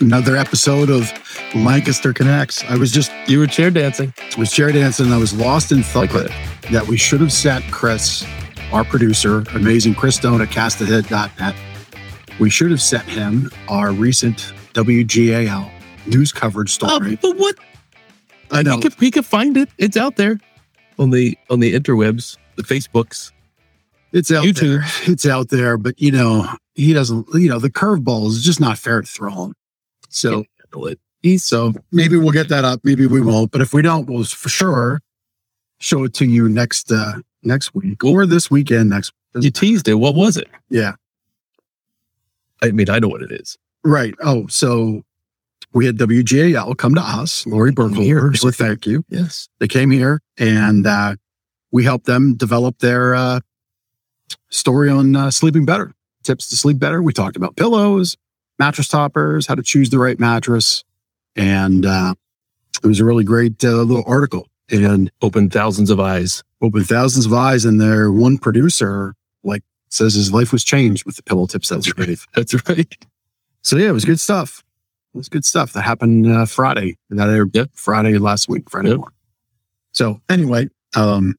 Another episode of Lancaster Connects. I was just You were chair dancing. was chair dancing. I was lost in thought Like that we should have sent Chris, our producer, amazing Chris Stone at castahead.net. We should have sent him our recent WGAL news coverage Oh, story. but what? I know He could, he could find it. It's out there on the on the interwebs, the Facebooks. it's out YouTube. there. It's out there, but you know he doesn't. You know the curveball is just not fair to throw him. So. So maybe we'll get that up. Maybe we won't. But if we don't, we'll for sure show it to you next uh next week or this weekend next. week. you teased it. What was it? Yeah. I mean, I know what it is. Right. Oh, so we had WGAL come to us, Lori Here. Burkholder. So thank you. Yes. They came here and uh, we helped them develop their uh, story on uh, sleeping better, tips to sleep better. We talked about pillows, mattress toppers, how to choose the right mattress. And uh, it was a really great uh, little article. And Opened thousands of eyes. opened thousands of eyes and their one producer like says his life was changed with the pillow tips that we gave. That's right. So yeah, it was good stuff. It was good stuff that happened uh, Friday. That Yep. Friday last week, Friday Yep. morning. So anyway, um,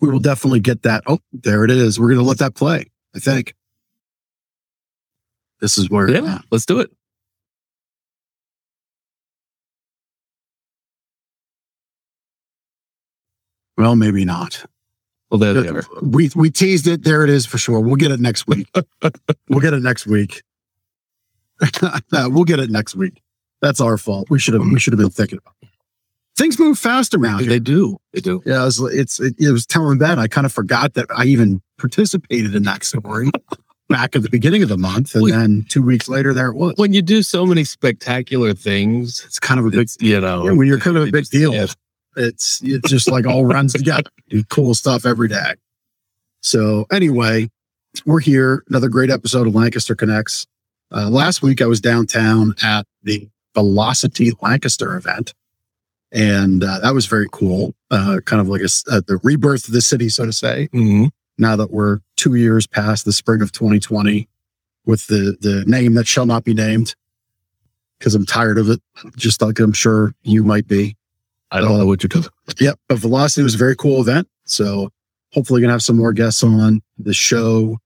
we will definitely get that. Oh, there it is. We're gonna let that play. I think this is where. Yeah. Let's do it. Well, maybe not. Well, there they uh, are. We we teased it. There it is for sure. We'll get it next week. we'll get it next week. Uh, we'll get it next week. That's our fault. We should have we should have been thinking about it. Things move fast around here. They do. They do. Yeah, it was, it's it, it was telling Ben. I kind of forgot that I even participated in that story back at the beginning of the month, and Well, then two weeks later, there it was. When you do so many spectacular things, It's kind of a big. you know, Yeah, when you're kind of a big deal, yeah. it's it just like all runs together. Do cool stuff every day. So anyway, we're here. Another great episode of Lancaster Connects. Uh, last week I was downtown at the Velocity Lancaster event, and uh, that was very cool. Uh, kind of like a, uh, the rebirth of the city, so to say. Mhm. Now that we're two years past the spring of 2020, with the the name that shall not be named, because I'm tired of it. Just like I'm sure you might be. I don't know what you're talking about. Yep. But Velocity was a very cool event. So hopefully gonna have some more guests on the show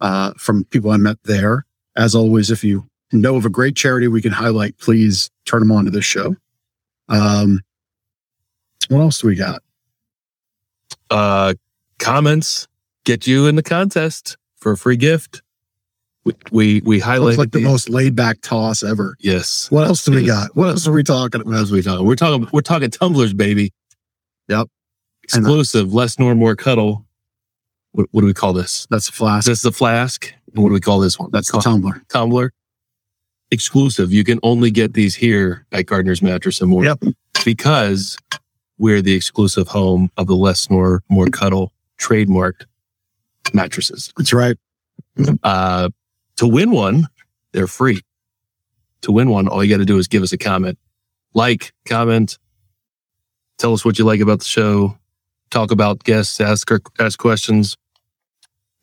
uh, from people I met there. As always, if you know of a great charity we can highlight, please turn them on to this show. Um, what else do we got? uh, comments get you in the contest for a free gift. We we, we Looks highlighted like the the- most laid back toss ever. yes. What else do we got? What else are we talking about? What else are we talking? We're talking we're talking tumblers, baby. Yep. Uh, exclusive, less nor more cuddle. What, what do we call this? That's a flask. This is the flask. And what do we call this one? That's the tumbler. tumbler. Exclusive. You can only get these here at Gardner's Mattress and More. Yep. Because we're the exclusive home of the less nor more cuddle trademarked mattresses. That's right. Uh, to win one, they're free. To win one, all you got to do is give us a comment, like, comment, tell us what you like about the show, talk about guests, ask ask questions,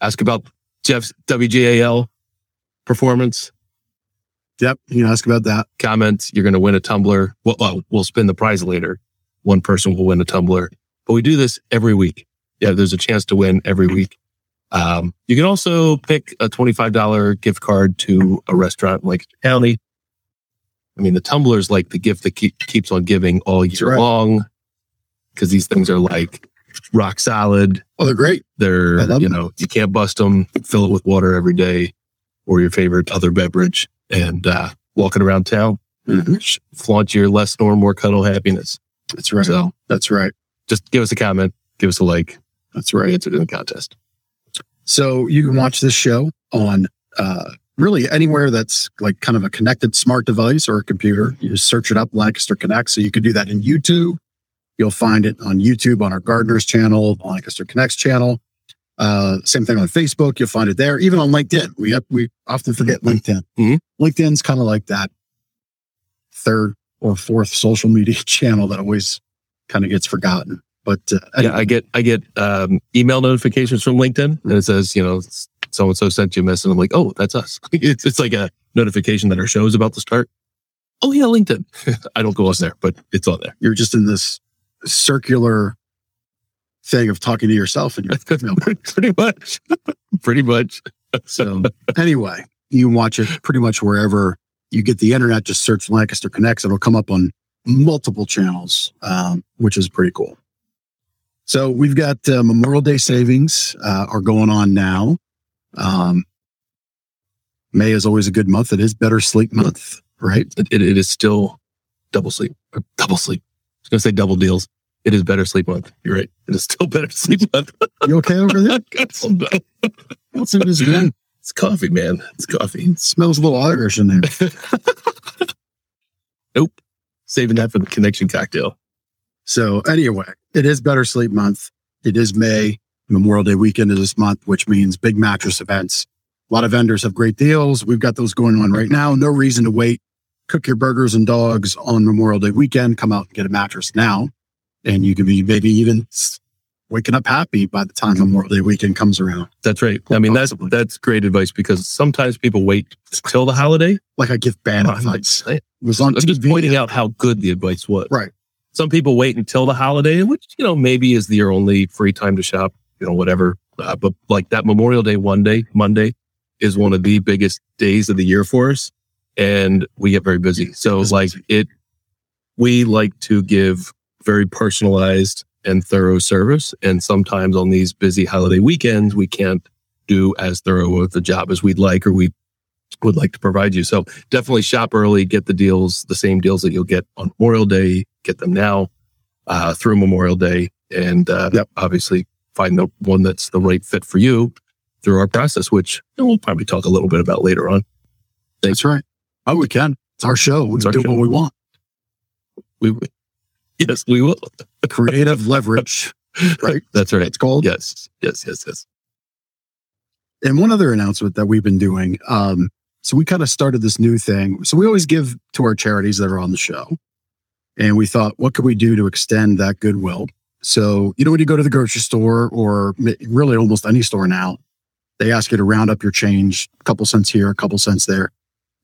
ask about Jeff's WGAL performance. Yep. You can ask about that. Comment, you're going to win a tumbler. Well, well, we'll spin the prize later. One person will win a tumbler, but we do this every week. Yeah, there's a chance to win every week. Um, you can also pick a $25 gift card to a restaurant in Lancaster County. I mean, the tumbler is like the gift that keep, keeps on giving all year right. long because these things are like rock solid. Oh, they're great. They're, you them. know, you can't bust them, fill it with water every day or your favorite other beverage and, uh, walking around town, sh- flaunt your less nor more cuddle happiness. That's right. So That's right. just give us a comment, give us a like, That's right. answer in the contest. So you can watch this show on uh, really anywhere that's like kind of a connected smart device or a computer. You search it up, Lancaster Connect. So you can do that in YouTube. You'll find it on YouTube on our Gardner's channel, Lancaster Connects channel. Uh, same thing on Facebook. You'll find it there. Even on LinkedIn. We have, we often forget LinkedIn. Mhm. LinkedIn's kind of like that third or fourth social media channel that always kind of gets forgotten. But uh, Yeah, I get I get um, email notifications from LinkedIn, and it says you know so and so sent you a message. And I'm like, oh, that's us. It's it's like a notification that our show is about to start. Oh yeah, LinkedIn. I don't go on there, but it's on there. You're just in this circular thing of talking to yourself and your pretty much. pretty much. so anyway, you can watch it pretty much wherever you get the internet. Just search Lancaster Connects. It'll come up on multiple channels, um, which is pretty cool. So we've got uh, Memorial Day savings uh, are going on now. Um, May is always a good month. It is better sleep month, right? It, it, it is still double sleep, double sleep. I was going to say double deals. It is better sleep month. You're right. It is still better sleep month. you okay over there? What's it is good? It's coffee, man. It's coffee. It smells a little Irish in there. nope. Saving that for the connection cocktail. So anyway, it is better sleep month. It is May. Memorial Day weekend is this month, which means big mattress events. A lot of vendors have great deals. We've got those going on right now. No reason to wait. Cook your burgers and dogs on Memorial Day weekend. Come out and get a mattress now. And you can be maybe even waking up happy by the time Memorial Day weekend comes around. That's right. I mean, that's that's great advice because sometimes people wait till the holiday. Like I give bad advice. It was on. I'm TV. just pointing out how good the advice was. Right. Some people wait until the holiday, which you know maybe is your only free time to shop. You know, whatever. Uh, but like that Memorial Day one day, Monday, is one of the biggest days of the year for us, and we get very busy. So like it, we like to give very personalized and thorough service, and sometimes on these busy holiday weekends, we can't do as thorough of the job as we'd like or we would like to provide you. So definitely shop early, get the deals, the same deals that you'll get on Memorial Day, get them now uh, through Memorial Day, and uh, yep. obviously find the one that's the right fit for you through our process, which we'll probably talk a little bit about later on. Thanks. That's right. Oh, we can. It's our show. We do show. what we want. We, yes, we will. Creative leverage. Right. That's right. It's called. Yes. Yes. Yes. Yes. And one other announcement that we've been doing. Um, so we kind of started this new thing. So we always give to our charities that are on the show. And we thought, what could we do to extend that goodwill? So, you know, when you go to the grocery store or really almost any store now, they ask you to round up your change, a couple cents here, a couple cents there.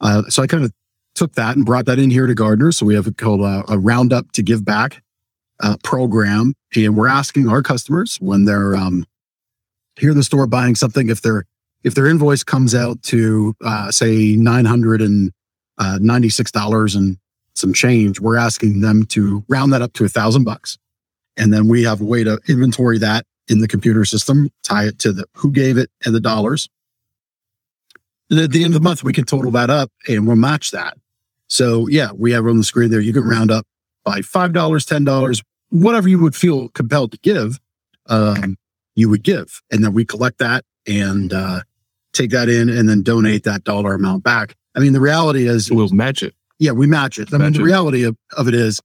Uh, so I kind of took that and brought that in here to Gardner. So we have called a, a roundup to give back uh, program, and we're asking our customers when they're um, here in the store buying something, if their if their invoice comes out to uh, say nine hundred and uh, ninety six dollars and some change, we're asking them to round that up to a thousand bucks, and then we have a way to inventory that in the computer system, tie it to the who gave it and the dollars. And at the end of the month, we can total that up and we'll match that. So yeah, we have on the screen there. You can round up by five dollars, ten dollars, whatever you would feel compelled to give. Um, you would give, and then we collect that and uh, take that in, and then donate that dollar amount back. I mean, the reality is we'll match it. Yeah, we match it. I match mean, the reality of, of it is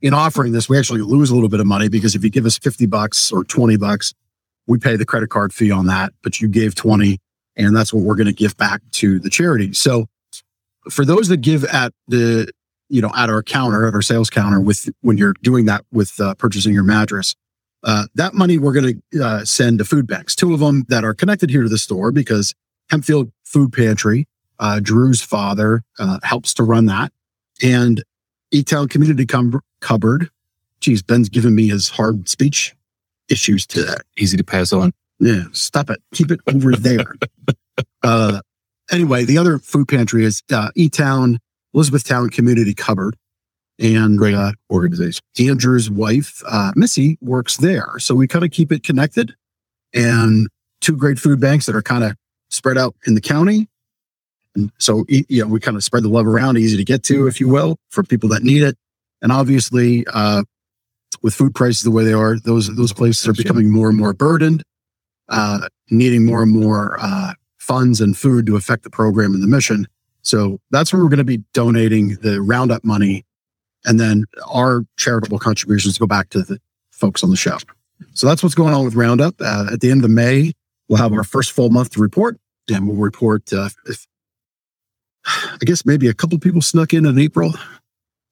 in offering this, we actually lose a little bit of money because if you give us 50 bucks or 20 bucks, we pay the credit card fee on that, but you gave 20 and that's what we're going to give back to the charity. So for those that give at the, you know, at our counter, at our sales counter with, when you're doing that with uh, purchasing your mattress, uh, that money we're going to uh, send to food banks, two of them that are connected here to the store because Hempfield Food Pantry, uh, Drew's father, uh, helps to run that. And E-Town Community Com- Cupboard. Geez, Ben's giving me his hard speech issues today. Easy to pass on. Yeah, stop it. Keep it over there. uh, anyway, the other food pantry is uh, E-Town, Elizabethtown Community Cupboard. And Great uh, organization. Andrew's wife, uh, Missy, works there. So we kind of keep it connected and two great food banks that are kind of spread out in the county. And so, you know, we kind of spread the love around, easy to get to, if you will, for people that need it. And obviously, uh, with food prices the way they are, those those places are becoming more and more burdened, uh, needing more and more uh, funds and food to affect the program and the mission. So that's where we're going to be donating the roundup money, and then our charitable contributions go back to the folks on the show. So that's what's going on with Roundup. Uh, at the end of May, we'll have our first full month to report, and we'll report uh, if I guess maybe a couple people snuck in in April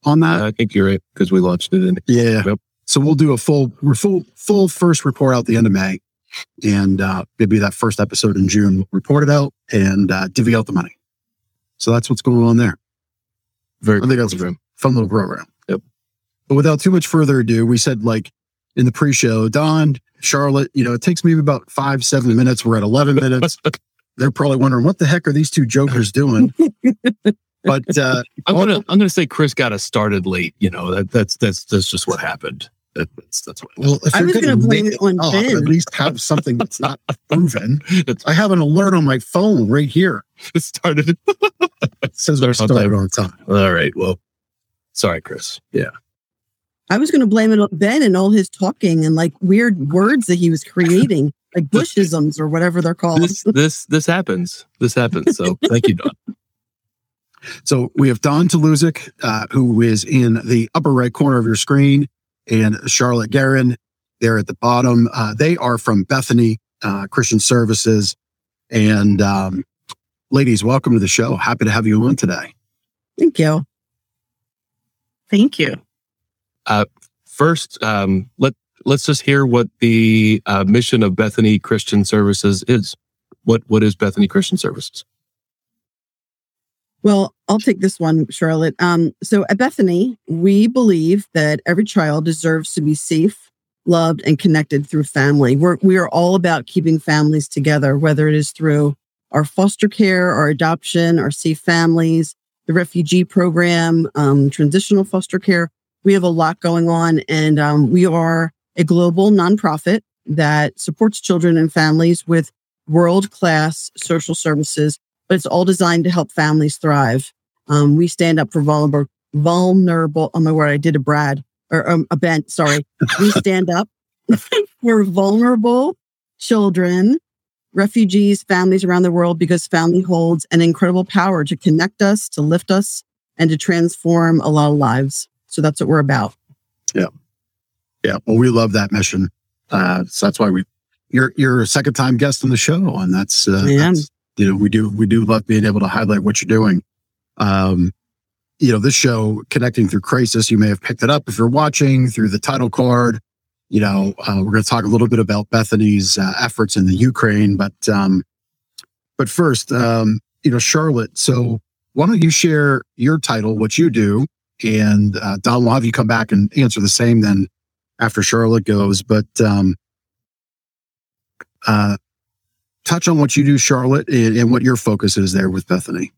on that. I think you're right because we launched it in. Yeah. Yep. So we'll do a full, we're full, full first report out the end of May, and uh, maybe that first episode in June. We'll report it out and uh, divvy out the money. So that's what's going on there. Very I think that's a fun little program. Yep. But without too much further ado, we said like in the pre-show, Dawn, Charlotte, you know, it takes me about five, seven minutes. We're at 11 minutes. They're probably wondering what the heck are these two jokers doing? but uh, I'm gonna I'm gonna say Chris got us started late. You know that that's that's that's just what happened. That, that's that's what. well, if I you're was gonna gonna blame it on up, Ben. at least have something that's not proven. It's, I have an alert on my phone right here. it started. It says we're started on time. All right. Well, sorry, Chris. Yeah. I was going to blame it on Ben and all his talking and like weird words that he was creating, like Bushisms or whatever they're called. This this this happens. This happens. So thank you, Dawn. So we have Dawn Toulousek, uh, who is in the upper right corner of your screen, and Charlotte Guerin there at the bottom. Uh, they are from Bethany uh, Christian Services. And um, ladies, welcome to the show. Happy to have you on today. Thank you. Thank you. First, um, let let's just hear what the uh, mission of Bethany Christian Services is. What what is Bethany Christian Services? Well, I'll take this one, Charlotte. Um, so at Bethany, we believe that every child deserves to be safe, loved, and connected through family. We're we are all about keeping families together, whether it is through our foster care, our adoption, our safe families, the refugee program, um, transitional foster care. We have a lot going on, and um, we are a global nonprofit that supports children and families with world class social services but it's all designed to help families thrive. Um, we stand up for vulnerable, vulnerable. Oh my word, I did a Brad or um, a bent. Sorry, we stand up for vulnerable children, refugees, families around the world because family holds an incredible power to connect us, to lift us, and to transform a lot of lives. So that's what we're about. Yeah. Well, we love that mission. Uh, so that's why we, you're, you're a second time guest on the show. And that's, uh, I that's you know, we do, we do love being able to highlight what you're doing. Um, you know, this show connecting through crisis, you may have picked it up if you're watching through the title card. You know, uh, we're going to talk a little bit about Bethany's uh, efforts in the Ukraine, but, um, but first, um, you know, Charlotte. So why don't you share your title, what you do, and uh, Dawn will have you come back and answer the same then after Charlotte goes. But um, uh, touch on what you do, Charlotte, and, and what your focus is there with Bethany.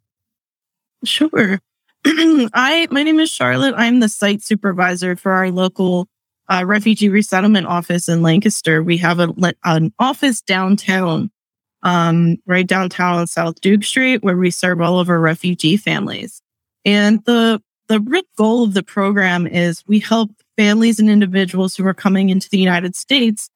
Sure. I my name is Charlotte. I'm the site supervisor for our local uh, refugee resettlement office in Lancaster. We have a, an office downtown, um, right downtown on South Duke Street, where we serve all of our refugee families. And the the real goal of the program is we help families and individuals who are coming into the United States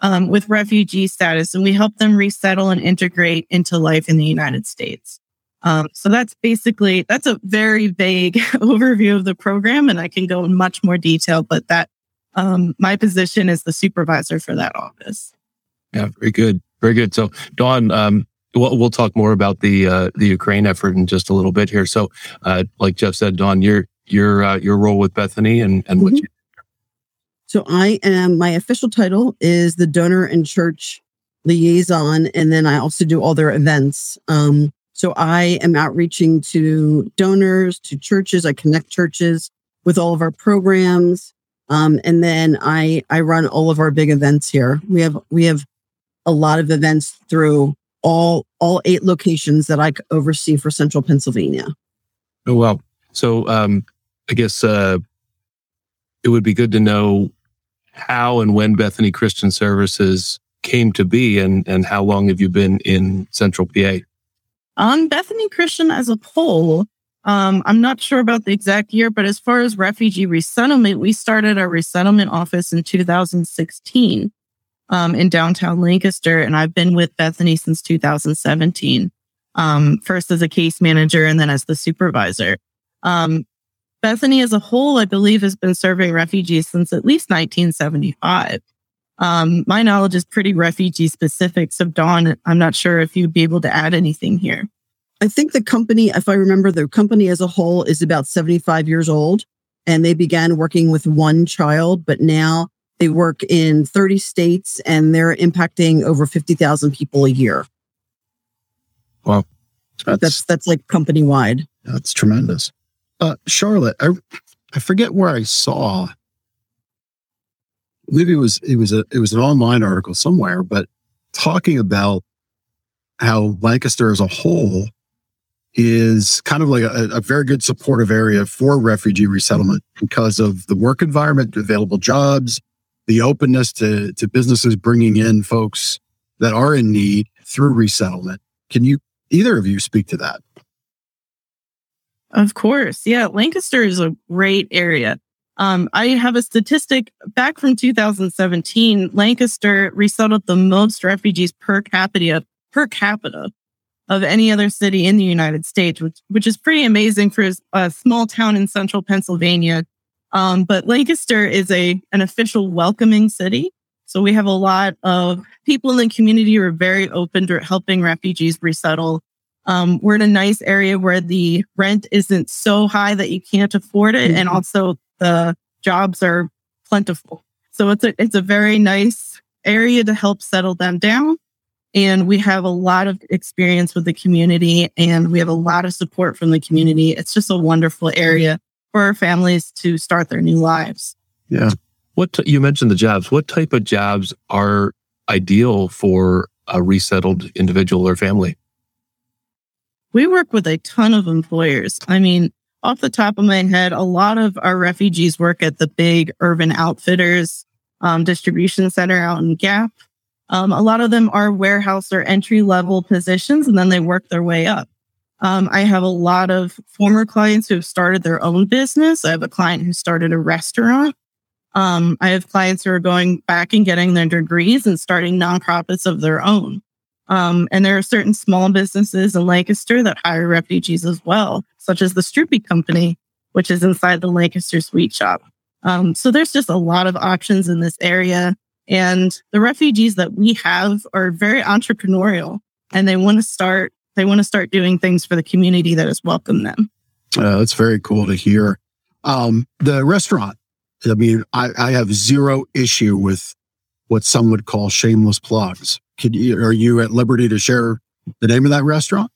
um, with refugee status, and we help them resettle and integrate into life in the United States. Um, so that's basically that's a very vague overview of the program, and I can go in much more detail. But that um, my position is the supervisor for that office. Yeah, very good, very good. So, Dawn, um, we'll, we'll talk more about the uh, the Ukraine effort in just a little bit here. So, uh, like Jeff said, Dawn, your your uh, your role with Bethany and and what Mhm. you So I am, my official title is the donor and church liaison. And then I also do all their events. Um, so I am outreaching to donors, to churches. I connect churches with all of our programs. Um, and then I, I run all of our big events here. We have, we have a lot of events through all, all eight locations that I oversee for central Pennsylvania. Oh wow. So um I guess uh it would be good to know how and when Bethany Christian Services came to be and and how long have you been in Central PA? On Bethany Christian as a whole, um, I'm not sure about the exact year, but as far as refugee resettlement, we started our resettlement office in 2016 um, in downtown Lancaster, and I've been with Bethany since 2017. Um, first as a case manager and then as the supervisor. Um, Bethany as a whole, I believe, has been serving refugees since at least 1975. Um, my knowledge is pretty refugee specific. So, Dawn, I'm not sure if you'd be able to add anything here. I think the company, if I remember, the company as a whole is about 75 years old and they began working with one child, but now they work in 30 states and they're impacting over 50,000 people a year. That's That's, that's like company wide. that's tremendous. Uh, Charlotte, I I forget where I saw. Maybe it was it was a it was an online article somewhere, but talking about how Lancaster as a whole is kind of like a, a very good supportive area for refugee resettlement because of the work environment, available jobs, the openness to to businesses bringing in folks that are in need through resettlement. Can you either of you speak to that? Of course. Yeah. Lancaster is a great area. Um, I have a statistic back from 2017. Lancaster resettled the most refugees per capita per capita of any other city in the United States, which which is pretty amazing for a small town in central Pennsylvania. Um, but Lancaster is a an official welcoming city. So we have a lot of people in the community who are very open to helping refugees resettle. Um, we're in a nice area where the rent isn't so high that you can't afford it, and mm-hmm. also the jobs are plentiful. So it's a it's a very nice area to help settle them down. And we have a lot of experience with the community and we have a lot of support from the community. It's just a wonderful area for our families to start their new lives. Yeah. What t- you mentioned the jobs. What type of jobs are ideal for a resettled individual or family? We work with a ton of employers. I mean, off the top of my head, a lot of our refugees work at the big urban outfitters um, distribution center out in Gap. Um, a lot of them are warehouse or entry level positions, and then they work their way up. Um, I have a lot of former clients who have started their own business. I have a client who started a restaurant. Um, I have clients who are going back and getting their degrees and starting nonprofits of their own. Um, and there are certain small businesses in Lancaster that hire refugees as well, such as the Stroopie Company, which is inside the Lancaster Sweet Shop. Um, so there's just a lot of options in this area. And the refugees that we have are very entrepreneurial and they want to start, they want to start doing things for the community that has welcomed them. Uh, that's very cool to hear. Um, the restaurant, I mean, I, I have zero issue with what some would call shameless plugs. Could you, are you at liberty to share the name of that restaurant?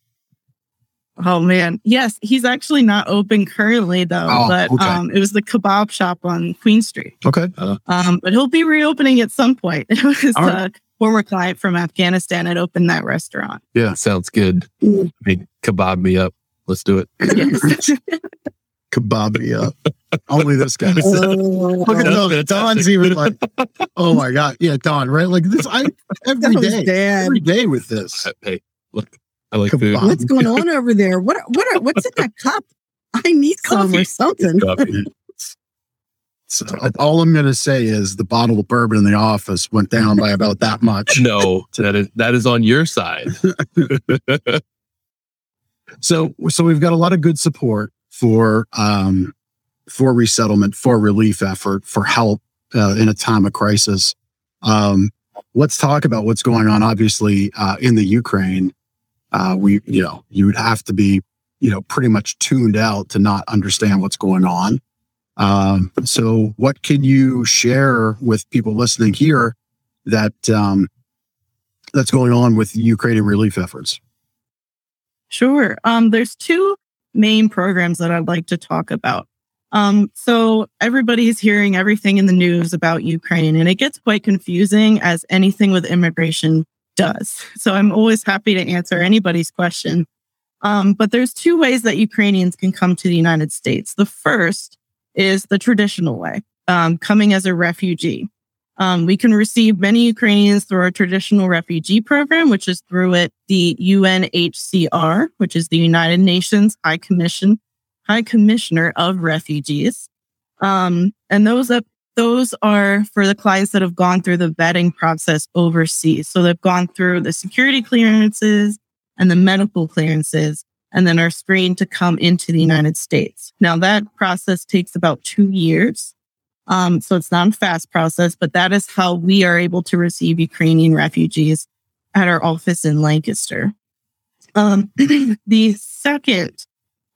Oh man, yes, he's actually not open currently though. Oh, but okay. um, it was the kebab shop on Queen Street. Okay. Uh, um, but he'll be reopening at some point. It was right. a former client from Afghanistan had opened that restaurant. Yeah, sounds good. Mm. I mean, kebab me up. Let's do it. Yes. kebab me. Only this guy. Oh, look at Dawn. Dawn's even like, oh my god, yeah, Dawn, right? Like this, I every day, every day with this. Hey, look, I like food. What's going on over there? What what are, what's in that cup? I need some or something. So all I'm going to say is the bottle of bourbon in the office went down by about that much. No, that is that is on your side. so so we've got a lot of good support for um for resettlement, for relief effort, for help uh, in a time of crisis. Um, let's talk about what's going on. Obviously, uh, in the Ukraine, uh, we, you know, you would have to be, you know, pretty much tuned out to not understand what's going on. Um, so, what can you share with people listening here that um, that's going on with Ukrainian relief efforts? Sure. Um, there's two main programs that I'd like to talk about. Um, so everybody's hearing everything in the news about Ukraine, and it gets quite confusing as anything with immigration does. So I'm always happy to answer anybody's question. Um, but there's two ways that Ukrainians can come to the United States. The first is the traditional way, um, coming as a refugee. Um, we can receive many Ukrainians through our traditional refugee program, which is through it the UNHCR, which is the United Nations High Commission, High Commissioner of Refugees. Um, and those up those are for the clients that have gone through the vetting process overseas. So they've gone through the security clearances and the medical clearances and then are screened to come into the United States. Now that process takes about two years. Um, so it's not a fast process, but that is how we are able to receive Ukrainian refugees at our office in Lancaster. Um, the second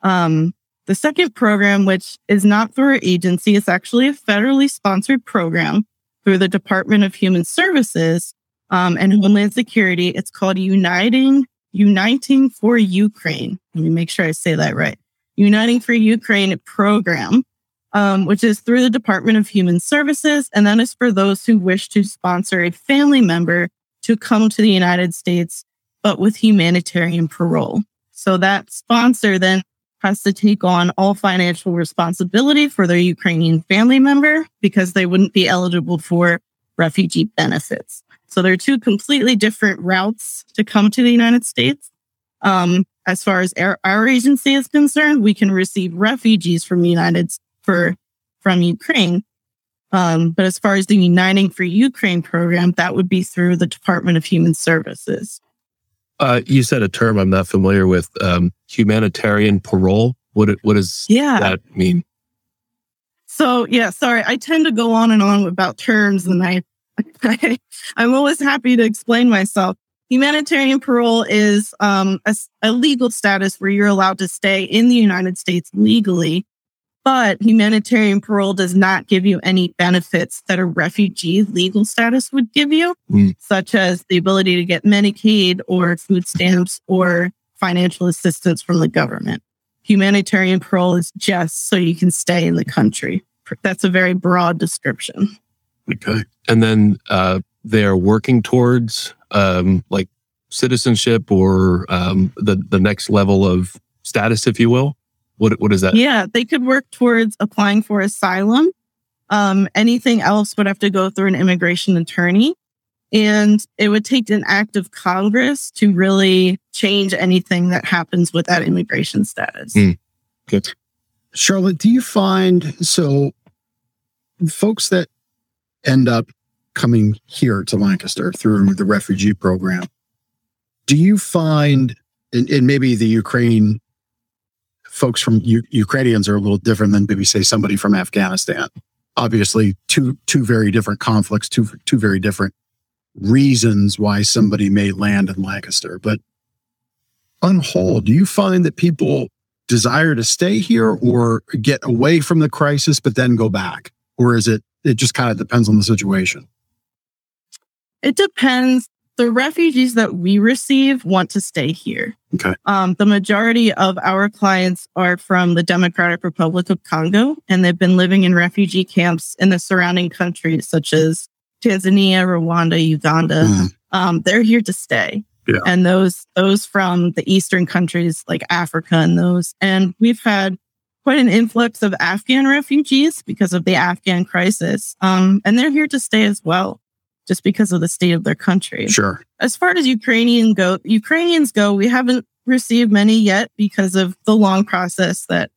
um, the second program, which is not through our agency, it's actually a federally sponsored program through the Department of Human Services um, and Homeland Security. It's called Uniting Uniting for Ukraine. Let me make sure I say that right. Uniting for Ukraine program, um, which is through the Department of Human Services. And that is for those who wish to sponsor a family member to come to the United States, but with humanitarian parole. So that sponsor then has to take on all financial responsibility for their Ukrainian family member because they wouldn't be eligible for refugee benefits. So there are two completely different routes to come to the United States. Um, as far as our, our, agency is concerned, we can receive refugees from the United for from Ukraine. Um, but as far as the Uniting for Ukraine program, that would be through the Department of Human Services. Uh, you said a term I'm not familiar with: um, humanitarian parole. What what does yeah. that mean? So yeah, sorry, I tend to go on and on about terms, and I, I I'm always happy to explain myself. Humanitarian parole is um, a, a legal status where you're allowed to stay in the United States legally, but humanitarian parole does not give you any benefits that a refugee legal status would give you, mm. such as the ability to get Medicaid or food stamps or financial assistance from the government. Humanitarian parole is just so you can stay in the country. That's a very broad description. Okay. And then uh, they're working towards um, like citizenship or um, the the next level of status, if you will? What what is that? Yeah, they could work towards applying for asylum. Um, anything else would have to go through an immigration attorney, and it would take an act of Congress to really change anything that happens with that immigration status. Mm. Good. Charlotte, do you find so folks that end up coming here to Lancaster through the refugee program, do you find, and, and maybe the Ukraine folks from U- Ukrainians are a little different than maybe say somebody from Afghanistan. Obviously, two two very different conflicts, two two very different reasons why somebody may land in Lancaster. But on whole, do you find that people desire to stay here or get away from the crisis but then go back, or is it it just kind of depends on the situation? It depends. The refugees that we receive want to stay here. Okay. Um, the majority of our clients are from the Democratic Republic of Congo, and they've been living in refugee camps in the surrounding countries such as Tanzania, Rwanda, Uganda. Mm. Um, they're here to stay. Yeah. And those those from the eastern countries like Africa and those. And we've had quite an influx of Afghan refugees because of the Afghan crisis. Um, and they're here to stay as well just because of the state of their country. Sure. As far as Ukrainian go, Ukrainians go, we haven't received many yet because of the long process that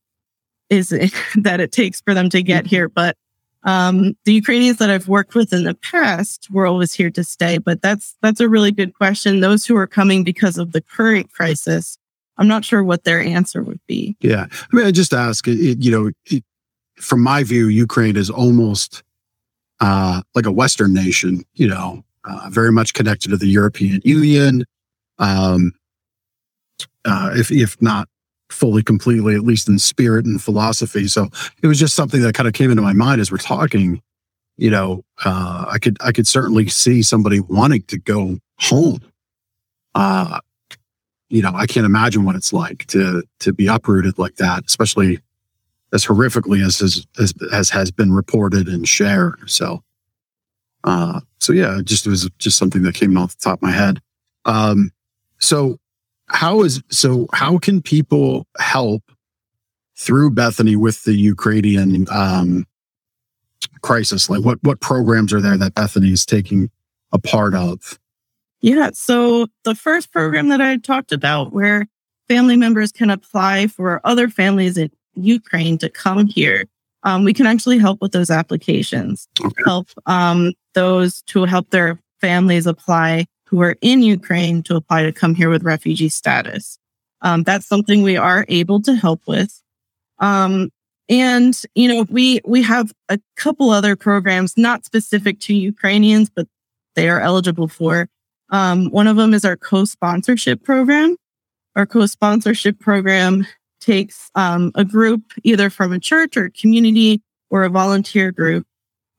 is that it takes for them to get here. But um, the Ukrainians that I've worked with in the past were always here to stay. But that's that's a really good question. Those who are coming because of the current crisis, I'm not sure what their answer would be. Yeah, I mean, I just ask. It, you know, it, from my view, Ukraine is almost uh, like a Western nation, you know, uh, very much connected to the European Union. Um, uh, if, if not fully completely, at least in spirit and philosophy. So it was just something that kind of came into my mind as we're talking. You know, uh, I could I could certainly see somebody wanting to go home. Uh, you know, I can't imagine what it's like to to be uprooted like that, especially as horrifically as as as, as has been reported and shared. So, uh, so yeah, it just it was just something that came off the top of my head. Um, so how is so how can people help through Bethany with the Ukrainian um, crisis? Like what what programs are there that Bethany is taking a part of? Yeah, so the first program that I talked about, where family members can apply for other families in Ukraine to come here, um, we can actually help with those applications, okay. help um, those to help their families apply who are in Ukraine to apply to come here with refugee status. Um, that's something we are able to help with. Um, and you know, we we have a couple other programs not specific to Ukrainians, but they are eligible for. Um, one of them is our co-sponsorship program. Our co-sponsorship program takes um, a group either from a church or community or a volunteer group,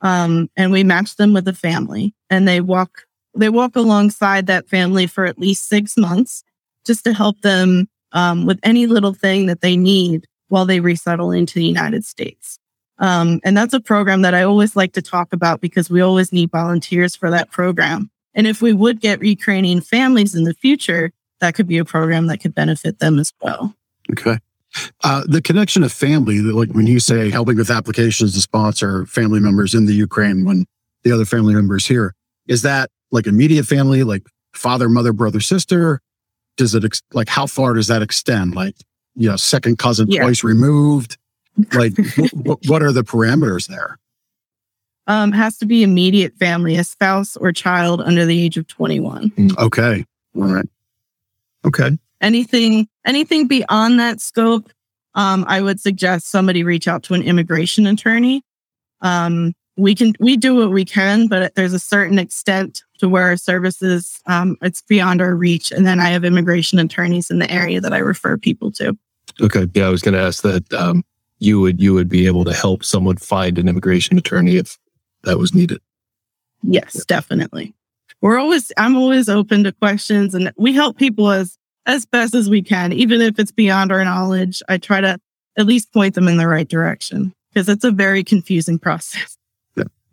um, and we match them with a family, and they walk they walk alongside that family for at least six months just to help them um, with any little thing that they need while they resettle into the United States. Um, and that's a program that I always like to talk about because we always need volunteers for that program. And if we would get Ukrainian families in the future, that could be a program that could benefit them as well. Okay. Uh, the connection of family, like when you say helping with applications to sponsor family members in the Ukraine when the other family members here, is that like immediate family, like father, mother, brother, sister? Does it ex- like how far does that extend? Like, you know, second cousin Yeah. twice removed? Like, w- what are the parameters there? Um, has to be immediate family, a spouse or child under the age of 21. Okay. All right. Okay. Anything anything beyond that scope um, i would suggest somebody reach out to an immigration attorney um, we can we do what we can but there's a certain extent to where our services um, it's beyond our reach and then i have immigration attorneys in the area that i refer people to Okay. Yeah, I was going to ask that um, you would you would be able to help someone find an immigration attorney if that was needed. yes definitely we're always i'm always open to questions and we help people as as best as we can even if it's beyond our knowledge i try to at least point them in the right direction because it's a very confusing process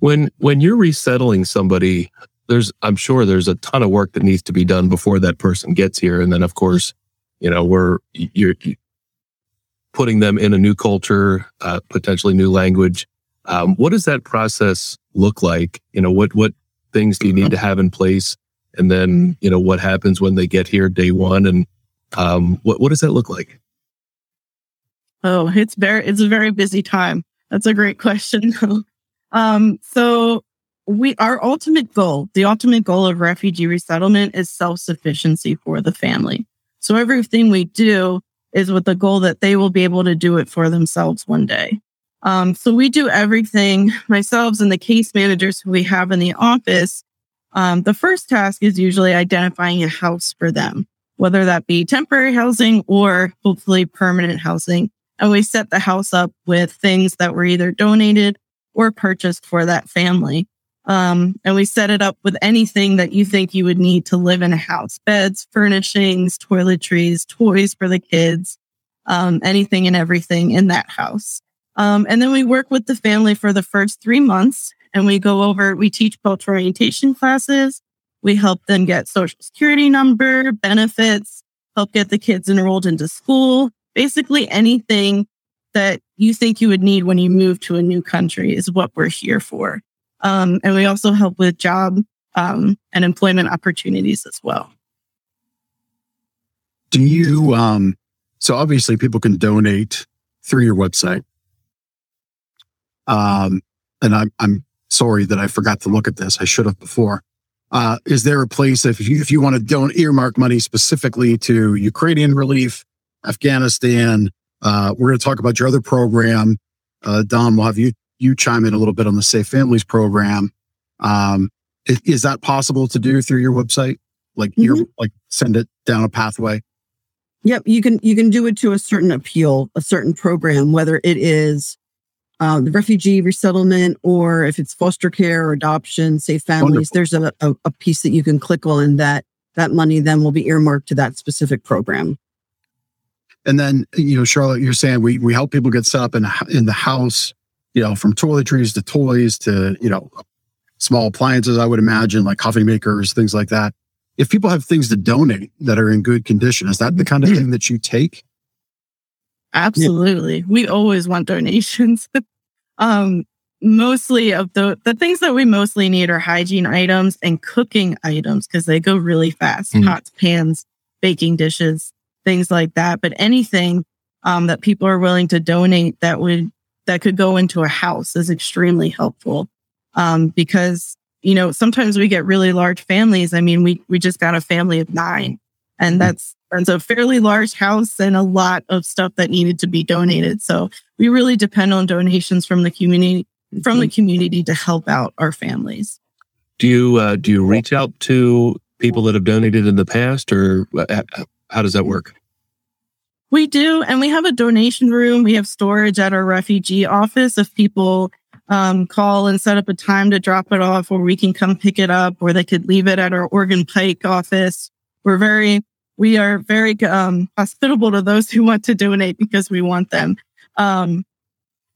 When when you're resettling somebody, there's I'm sure there's a ton of work that needs to be done before that person gets here, and then of course, you know, we're you're putting them in a new culture, uh, potentially new language. Um, what does that process look like? You know, what what things do you need to have in place, and then you know what happens when they get here day one, and um, what what does that look like? Oh, it's very it's a very busy time. That's a great question. um, so we our ultimate goal, the ultimate goal of refugee resettlement is self-sufficiency for the family. So everything we do is with the goal that they will be able to do it for themselves one day. Um, so we do everything myself and the case managers who we have in the office. Um, the first task is usually identifying a house for them, whether that be temporary housing or hopefully permanent housing and we set the house up with things that were either donated or purchased for that family. Um, and we set it up with anything that you think you would need to live in a house beds, furnishings, toiletries, toys for the kids, um, anything and everything in that house. Um, and then we work with the family for the first three months and we go over, we teach cultural orientation classes. We help them get social security number, benefits, help get the kids enrolled into school, basically anything that you think you would need when you move to a new country is what we're here for. Um, and we also help with job um, and employment opportunities as well. Do you, um, so obviously people can donate through your website. Um, and I'm, I'm sorry that I forgot to look at this. I should have before. Uh, is there a place if you, if you want to don't earmark money specifically to Ukrainian relief, Afghanistan, uh, we're going to talk about your other program. Uh, Dawn, we'll have you, you chime in a little bit on the Safe Families program. Um, is, is that possible to do through your website? Like your, like send it down a pathway? Yep, you can you can do it to a certain appeal, a certain program, whether it is uh, the refugee resettlement or if it's foster care or adoption, safe families. Wonderful. There's a, a, a piece that you can click on that that money then will be earmarked to that specific program. And then, you know, Charlotte, you're saying we, we help people get set up in, in the house, you know, from toiletries to toys to, you know, small appliances, I would imagine, like coffee makers, things like that. If people have things to donate that are in good condition, is that the kind of thing that you take? Absolutely. We always want donations. um, mostly of the, the things that we mostly need are hygiene items and cooking items because they go really fast. Mm. Pots, pans, baking dishes, things like that. But anything um, that people are willing to donate that would that could go into a house is extremely helpful. Um, because you know sometimes we get really large families. I mean, we we just got a family of nine, and that's that's a fairly large house and a lot of stuff that needed to be donated. So we really depend on donations from the community from the community to help out our families. Do you uh, do you reach out to people that have donated in the past, or uh, how does that work? We do, and we have a donation room. We have storage at our refugee office if people um, call and set up a time to drop it off, or we can come pick it up, or they could leave it at our Oregon Pike office. We're very, we are very um, hospitable to those who want to donate because we want them. Um,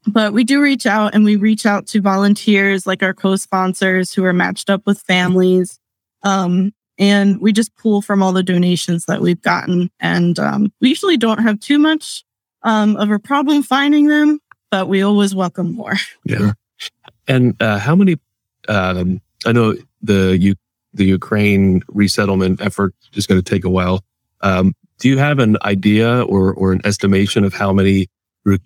but we do reach out and we reach out to volunteers like our co-sponsors who are matched up with families. Um, and we just pull from all the donations that we've gotten. And um, we usually don't have too much um, of a problem finding them, but we always welcome more. Yeah. And uh, how many? Um, I know the U- the Ukraine resettlement effort is going to take a while. Um, do you have an idea or or an estimation of how many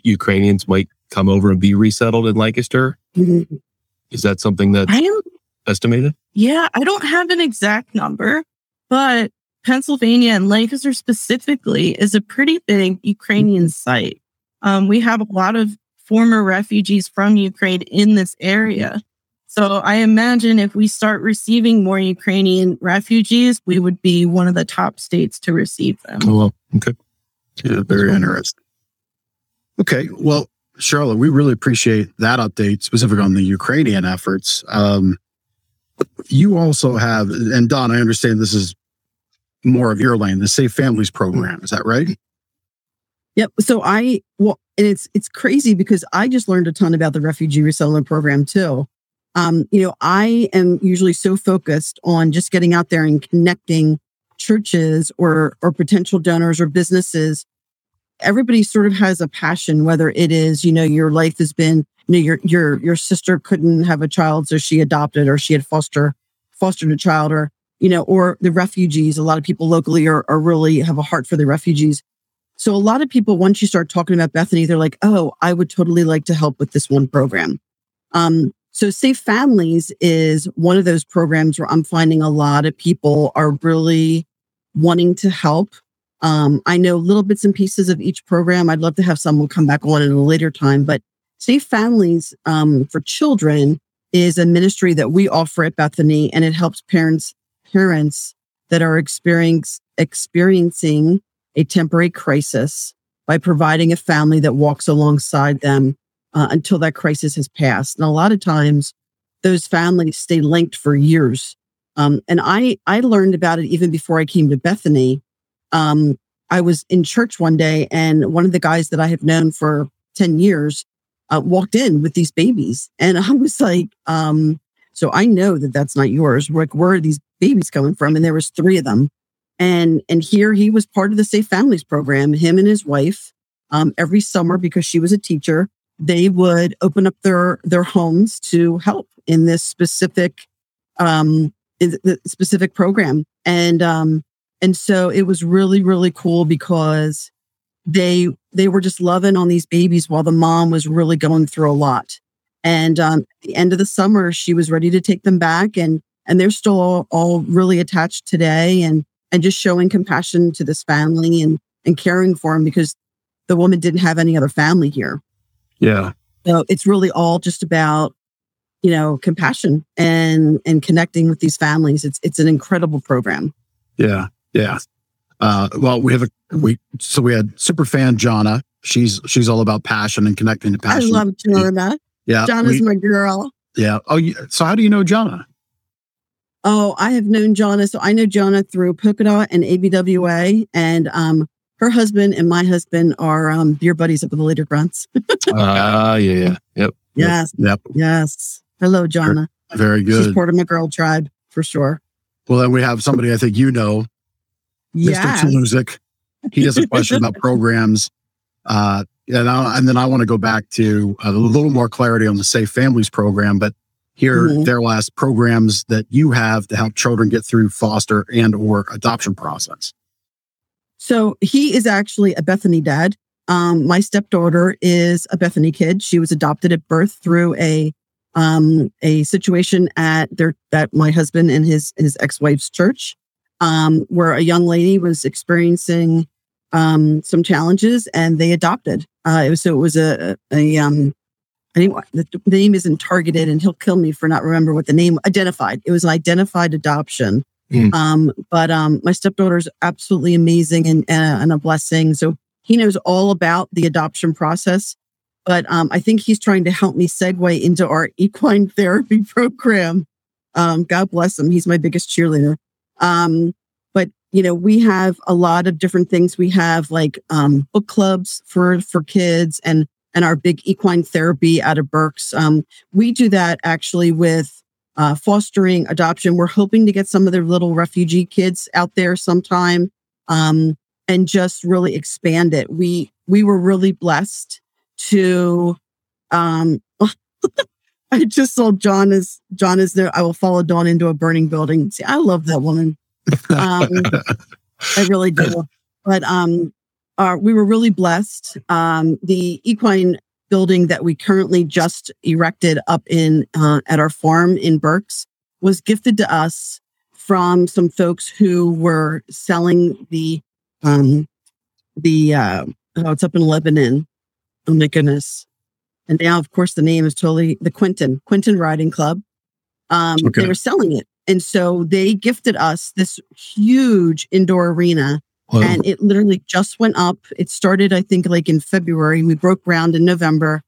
Ukrainians might come over and be resettled in Lancaster? Is that something that I am estimated? Yeah, I don't have an exact number, but Pennsylvania and Lancaster specifically is a pretty big Ukrainian site. Um, we have a lot of former refugees from Ukraine in this area. So I imagine if we start receiving more Ukrainian refugees, we would be one of the top states to receive them. Oh, well, okay. Yeah, very interesting. Okay, well, Charlotte, we really appreciate that update, specific on the Ukrainian efforts. Um, you also have, and Dawn, I understand this is more of your lane, the Safe Families program. Is that right? Yep. So I well, and it's it's crazy because I just learned a ton about the refugee resettlement program too. Um, you know, I am usually so focused on just getting out there and connecting churches or or potential donors or businesses. Everybody sort of has a passion, whether it is, you know, your life has been, you know, your your your sister couldn't have a child, so she adopted or she had foster fostered a child, or you know, or the refugees. A lot of people locally are, are really have a heart for the refugees. So a lot of people, once you start talking about Bethany, they're like, oh, I would totally like to help with this one program. Um, so Safe Families is one of those programs where I'm finding a lot of people are really wanting to help. Um, I know little bits and pieces of each program. I'd love to have someone come back on at a later time, but Safe Families um, for Children is a ministry that we offer at Bethany, and it helps parents parents that are experience, experiencing a temporary crisis by providing a family that walks alongside them uh, until that crisis has passed. And a lot of times, those families stay linked for years. Um, and I I learned about it even before I came to Bethany. Um, I was in church one day, and one of the guys that I have known for ten years uh, walked in with these babies, and I was like, um, "So I know that that's not yours. Like, where are these babies coming from?" And there was three of them, and and here he was part of the Safe Families program. Him and his wife, um, every summer because she was a teacher, they would open up their their homes to help in this specific um in the specific program. And um and so it was really really cool because they they were just loving on these babies while the mom was really going through a lot. And um at the end of the summer she was ready to take them back and and they're still all, all really attached today and and just showing compassion to this family and and caring for them because the woman didn't have any other family here Yeah. so it's really all just about, you know, compassion and and connecting with these families. It's it's an incredible program. Yeah. Yeah. Uh, well, we have a we so we had super fan Jonna. She's she's all about passion and connecting to passion. I love Jonna. yeah. Jonna's we- my girl. yeah. Oh, so how do you know Jonna? Oh, I have known Jonna. So I know Jonna through Polka Dot and ABWA. And um her husband and my husband are um beer buddies up at the Liederkranz. Ah, yeah, yeah. Yep. yes, Yep. yes. Hello, Jonna. Very She's good. part of my girl tribe for sure. Well, then we have somebody I think you know, Yes. Mr. Tuluzik. He has a question about programs. Uh, and, I, and then I want to go back to a little more clarity on the Safe Families program, but here, Mhm. their last programs that you have to help children get through foster and or adoption process. So he is actually a Bethany dad. Um, my stepdaughter is a Bethany kid. She was adopted at birth through a um, a situation at their that my husband and his his ex wife's church, um, where a young lady was experiencing um, some challenges, and they adopted. Uh, it was so it was a a um, I the name isn't targeted, and he'll kill me for not remember what the name identified. It was an identified adoption. Hmm. Um, but um, my stepdaughter is absolutely amazing and, and and a blessing. So he knows all about the adoption process. But um, I think he's trying to help me segue into our equine therapy program. Um, God bless him. He's my biggest cheerleader. Um, but you know, we have a lot of different things. We have like um, book clubs for for kids, and and our big equine therapy out of Berks. Um, we do that actually with uh, fostering adoption. We're hoping to get some of their little refugee kids out there sometime um, and just really expand it. We we were really blessed to. Um, I just saw John is John is there. I will follow Dawn into a burning building. See, I love that woman. Um, I really do. But um, uh, we were really blessed. Um, the equine building that we currently just erected up in uh, at our farm in Berks was gifted to us from some folks who were selling the um the uh oh it's up in Lebanon. Oh my goodness. And now of course the name is totally the Quentin, Quentin Riding Club. Um Okay. they were selling it. And so they gifted us this huge indoor arena Wow. and it literally just went up. It started, I think, like in February. We broke ground in November,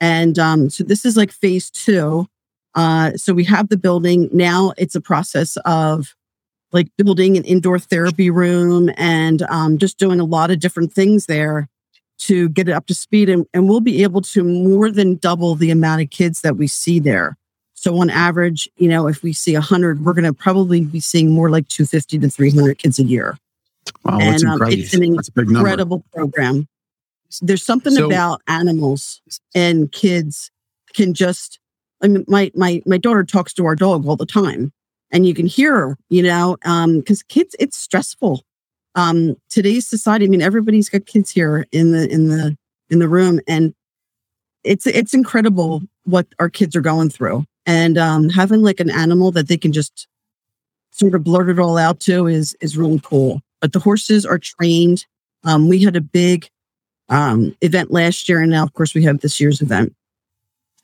and um, so this is like phase two. Uh, so we have the building now. It's a process of like building an indoor therapy room and um, just doing a lot of different things there to get it up to speed, and, and we'll be able to more than double the amount of kids that we see there. So on average, you know, if we see 100, we're going to probably be seeing more like 250 to 300 kids a year Wow, that's And, um, it's an that's a big number. incredible program. There's something So- about animals and kids can just. I mean, my my my daughter talks to our dog all the time, and you can hear her. You know, because kids, it's stressful. Um, today's society. I mean, everybody's got kids here in the in the in the room, and it's it's incredible what our kids are going through. And um, having like an animal that they can just sort of blurt it all out to is is really cool. But the horses are trained. Um, we had a big um, event last year, and now, of course, we have this year's event.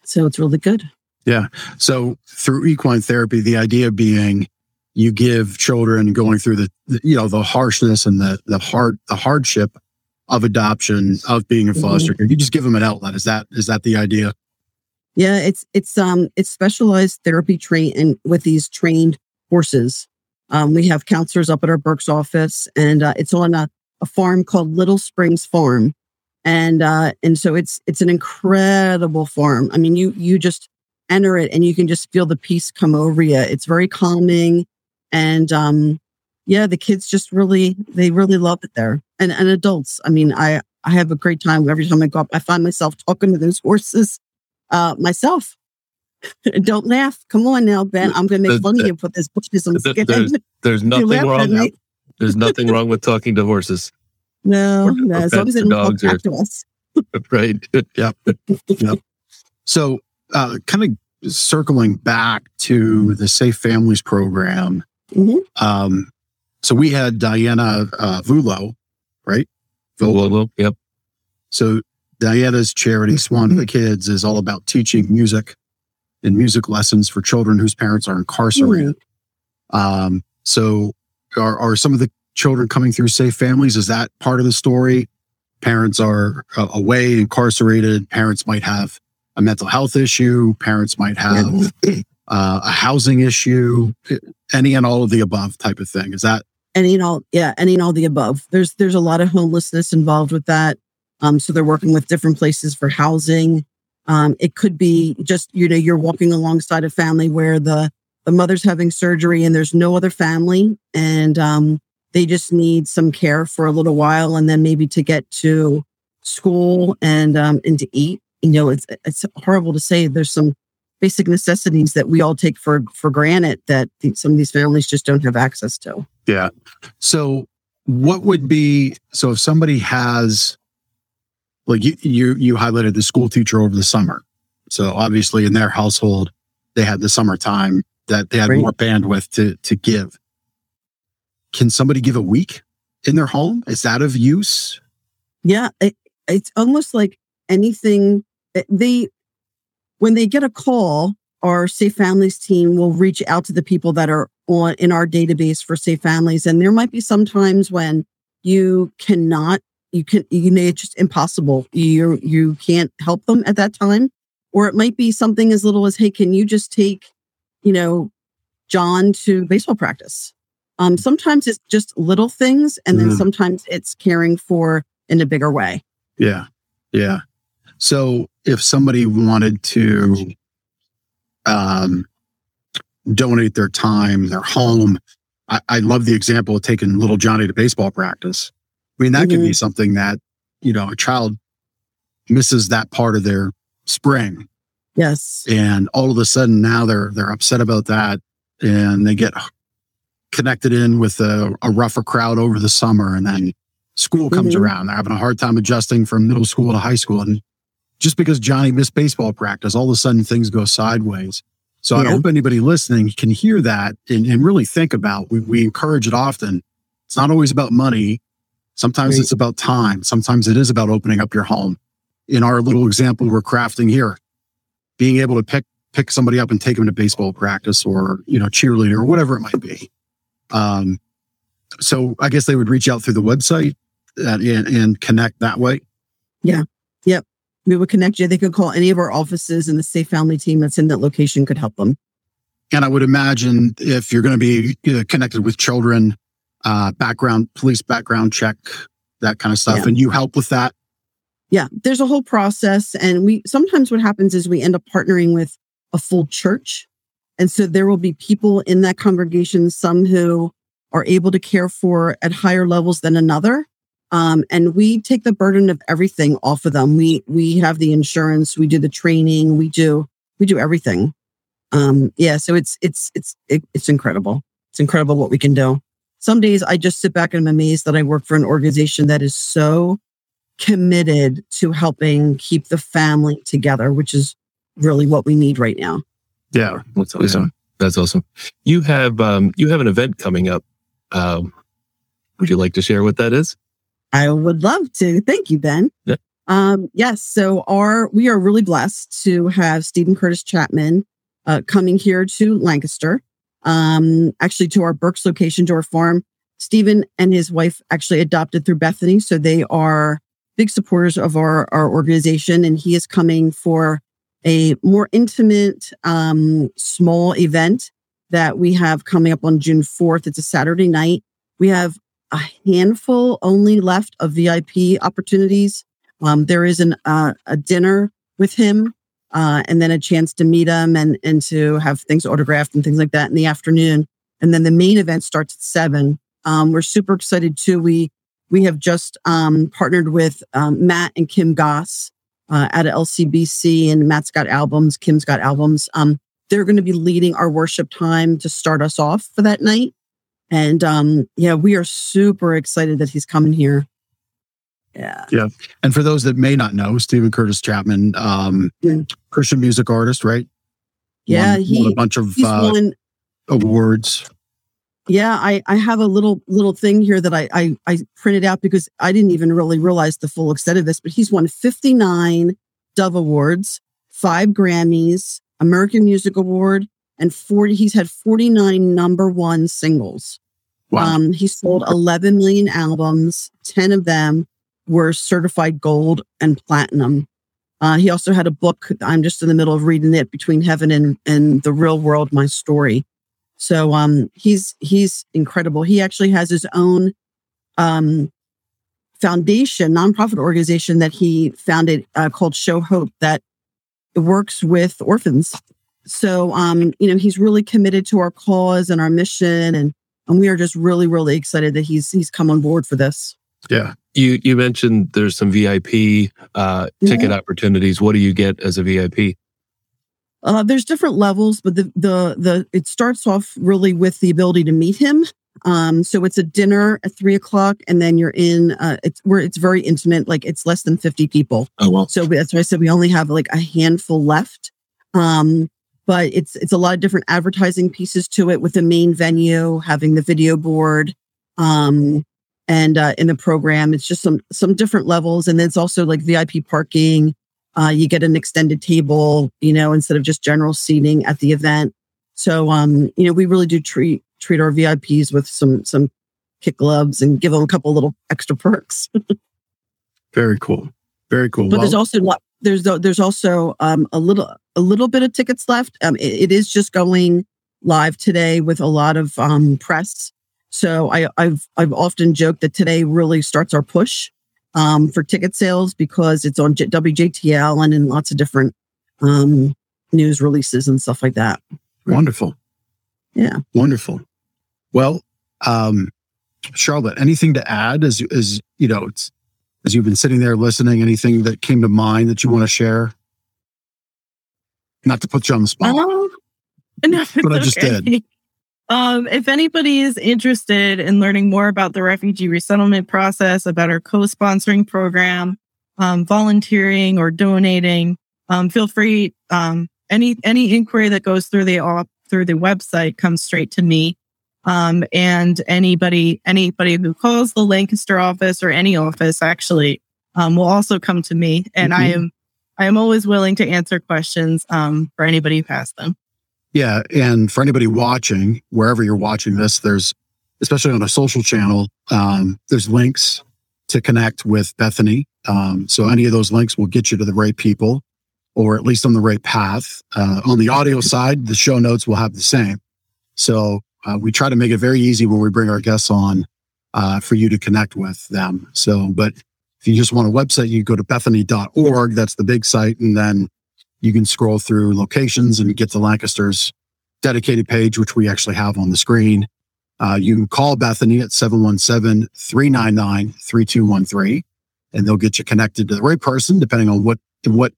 So it's really good. Yeah. So through equine therapy, the idea being you give children going through the, the you know the harshness and the the hard the hardship of adoption of being a foster care. You just give them an outlet. Is that is that the idea? Yeah, it's it's um it's specialized therapy train and with these trained horses. Um, we have counselors up at our Berks office, and uh, it's on a, a farm called Little Springs Farm, and uh, and so it's it's an incredible farm. I mean, you you just enter it and you can just feel the peace come over you. It's very calming, and um, yeah, the kids just really they really love it there, and and adults. I mean, I I have a great time every time I go up. I find myself talking to those horses uh, myself. Don't laugh. Come on now, Ben. I'm going to make fun of you for this Buddhism Th- skin. there's- There's nothing wrong. There's nothing wrong with talking to horses, No, Or- no. or As long as they pets or don't talk or- to us. right? So uh, kind of circling back to the Safe Families program. Mhm. Um, so we had Diana uh, Vulo, right? Vulo. Well, yep. So Diana's charity, Swan for the Kids, is all about teaching music and music lessons for children whose parents are incarcerated. Um, so are, are some of the children coming through safe families? Is that part of the story? Parents are uh, away, incarcerated. Parents might have a mental health issue. Parents might have uh, a housing issue. Any and all of the above type of thing. Is that any and all yeah any and all the above there's there's a lot of homelessness involved with that um so they're working with different places for housing um it could be just you know you're walking alongside a family where the the mother's having surgery and there's no other family and um they just need some care for a little while and then maybe to get to school and um and to eat. You know it's it's horrible to say. There's some basic necessities that we all take for for granted that some of these families just don't have access to. Yeah. So what would be so if somebody has like you you you highlighted the school teacher over the summer. So obviously in their household they had the summertime that they had Right. more bandwidth to to give. Can somebody give a week in their home? Is that of use? Yeah, it, it's almost like anything eh, they when they get a call, our Safe Families team will reach out to the people that are on in our database for Safe Families, and there might be some times when you cannot, you can, you know, it's just impossible. You you can't help them at that time, or it might be something as little as, hey, can you just take, you know, John to baseball practice? Um, sometimes it's just little things, and then Mhm. sometimes it's caring for in a bigger way. Yeah. Yeah. So if somebody wanted to um, donate their time, their home, I, I love the example of taking little Johnny to baseball practice. I mean, that could be something that, you know, a child misses that part of their spring. Yes. and all of a sudden now they're they're upset about that and they get connected in with a, a rougher crowd over the summer and then school comes Mhm. around. They're having a hard time adjusting from middle school to high school. And just because johnny missed baseball practice all of a sudden things go sideways. So i hope anybody listening can hear that and, and really think about we, we encourage it often. It's not always about money sometimes Right. it's about time sometimes it is about opening up your home in our little example we're crafting here being able to pick pick somebody up and take them to baseball practice or you know cheerleader or whatever it might be um so i guess they would reach out through the website uh, and, and connect that way Yeah. Yep. We would connect you. They could call any of our offices and the Safe Family team that's in that location could help them. and i would imagine if you're going to be connected with children uh background police background check that kind of stuff Yeah. and you help with that Yeah, there's a whole process. And we sometimes what happens is we end up partnering with a full church. And so there will be people in that congregation, some who are able to care for at higher levels than another. Um, and we take the burden of everything off of them. We we have the insurance, we do the training, we do we do everything. Um, yeah, so it's it's it's it, it's incredible. It's incredible what we can do. Some days I just sit back and I'm amazed that I work for an organization that is so committed to helping keep the family together, which is really what we need right now. yeah That's awesome. That's awesome. You have um, you have an event coming up. Um, would you like to share what that is? I would love to. Thank you, Ben. Yeah. Um, yes. So our we are really blessed to have Steven Curtis Chapman uh, coming here to Lancaster. Um, actually to our Berks location, to our farm. Steven and his wife actually adopted through Bethany, so they are big supporters of our our organization, and he is coming for a more intimate, um, small event that we have coming up on June fourth. It's a Saturday night. We have a handful only left of VIP opportunities. Um, there is an uh, a dinner with him, uh, and then a chance to meet them and and to have things autographed and things like that in the afternoon. And then the main event starts at seven. Um, we're super excited too. We we have just um, partnered with um, Matt and Kim Goss uh, at LCBC, and Matt's got albums, Kim's got albums. Um, they're going to be leading our worship time to start us off for that night. And um, yeah, we are super excited that he's coming here. Yeah. Yeah. And for those that may not know steven curtis chapman um Yeah. christian music artist right Yeah, won, he- won a bunch of uh, won. awards Yeah, I, I have a little little thing here that I, I I printed out because I didn't even really realize the full extent of this, but he's won 59 Dove Awards, five Grammys, American Music Award, and 40 he's had 49 number one singles. wow Um, he sold 11 million albums. 10 of them were certified gold and platinum. Uh, he also had a book. I'm just in the middle of reading it between heaven and, and the real world, my story. So, um, he's, he's incredible. He actually has his own, um, foundation, nonprofit organization that he founded, uh, called Show Hope that works with orphans. So, um, you know, he's really committed to our cause and our mission and, and we are just really, really excited that he's he's come on board for this. yeah You you mentioned there's some VIP uh, ticket opportunities. What do you get as a VIP? Uh, there's different levels, but the the the it starts off really with the ability to meet him. Um, so it's a dinner at three o'clock, and then you're in. Uh, it's where it's very intimate, like it's less than fifty people. Oh well, So that's why I said we only have like a handful left. Um, but it's it's a lot of different advertising pieces to it with the main venue having the video board. Um, and uh, in the program, it's just some some different levels, and then it's also like VIP parking. Uh, you get an extended table, you know, instead of just general seating at the event. So, um, you know, we really do treat treat our VIPs with some some kick gloves and give them a couple little extra perks. very cool very cool But Well, there's also there's there's also um, a little a little bit of tickets left. Um, it, it is just going live today with a lot of um, press. So I, I've I've often joked that today really starts our push, um, for ticket sales because it's on WJTL and in lots of different um, news releases and stuff like that. Wonderful. Yeah. Wonderful. Well, um, Charlotte, anything to add as, as, you know, it's, as you've been sitting there listening, anything that came to mind that you want to share? Not to put you on the spot. Um, no, But I just okay. Um, if anybody is interested in learning more about the refugee resettlement process, about our co-sponsoring program, um, volunteering or donating, um, feel free. Um, any any inquiry that goes through the op- through the website comes straight to me. Um, and anybody anybody who calls the Lancaster office or any office actually um, will also come to me, and I Mhm. am I am always willing to answer questions um, for anybody who has them. Yeah. And for anybody watching, wherever you're watching this, there's, especially on a social channel, um, there's links to connect with Bethany. Um, so any of those links will get you to the right people or at least on the right path. Uh, on the audio side, the show notes will have the same. So uh, we try to make it very easy when we bring our guests on uh, for you to connect with them. So, but if you just want a website, you go to bethany.org. That's the big site. And then you can scroll through locations and get to Lancaster's dedicated page, which we actually have on the screen. Uh, you can call Bethany at 717 399 3213, and they'll get you connected to the right person, depending on what, what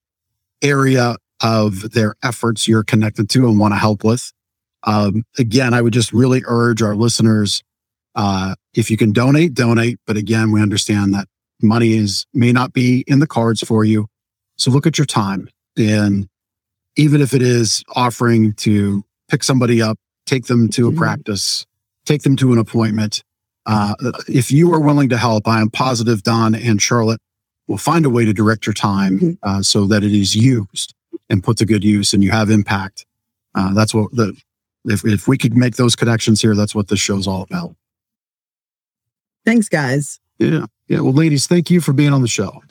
area of their efforts you're connected to and want to help with. Um, again, I would just really urge our listeners uh, if you can donate, donate. But again, we understand that money is may not be in the cards for you. So look at your time. And even if it is offering to pick somebody up, take them to a Mhm. practice, take them to an appointment. Uh, if you are willing to help, I am positive Dawn and Charlotte will find a way to direct your time Mhm. uh, so that it is used and put to good use and you have impact. Uh, that's what the, if, if we could make those connections here, that's what this show's all about. Thanks, guys. Yeah. Yeah. Well, ladies, thank you for being on the show.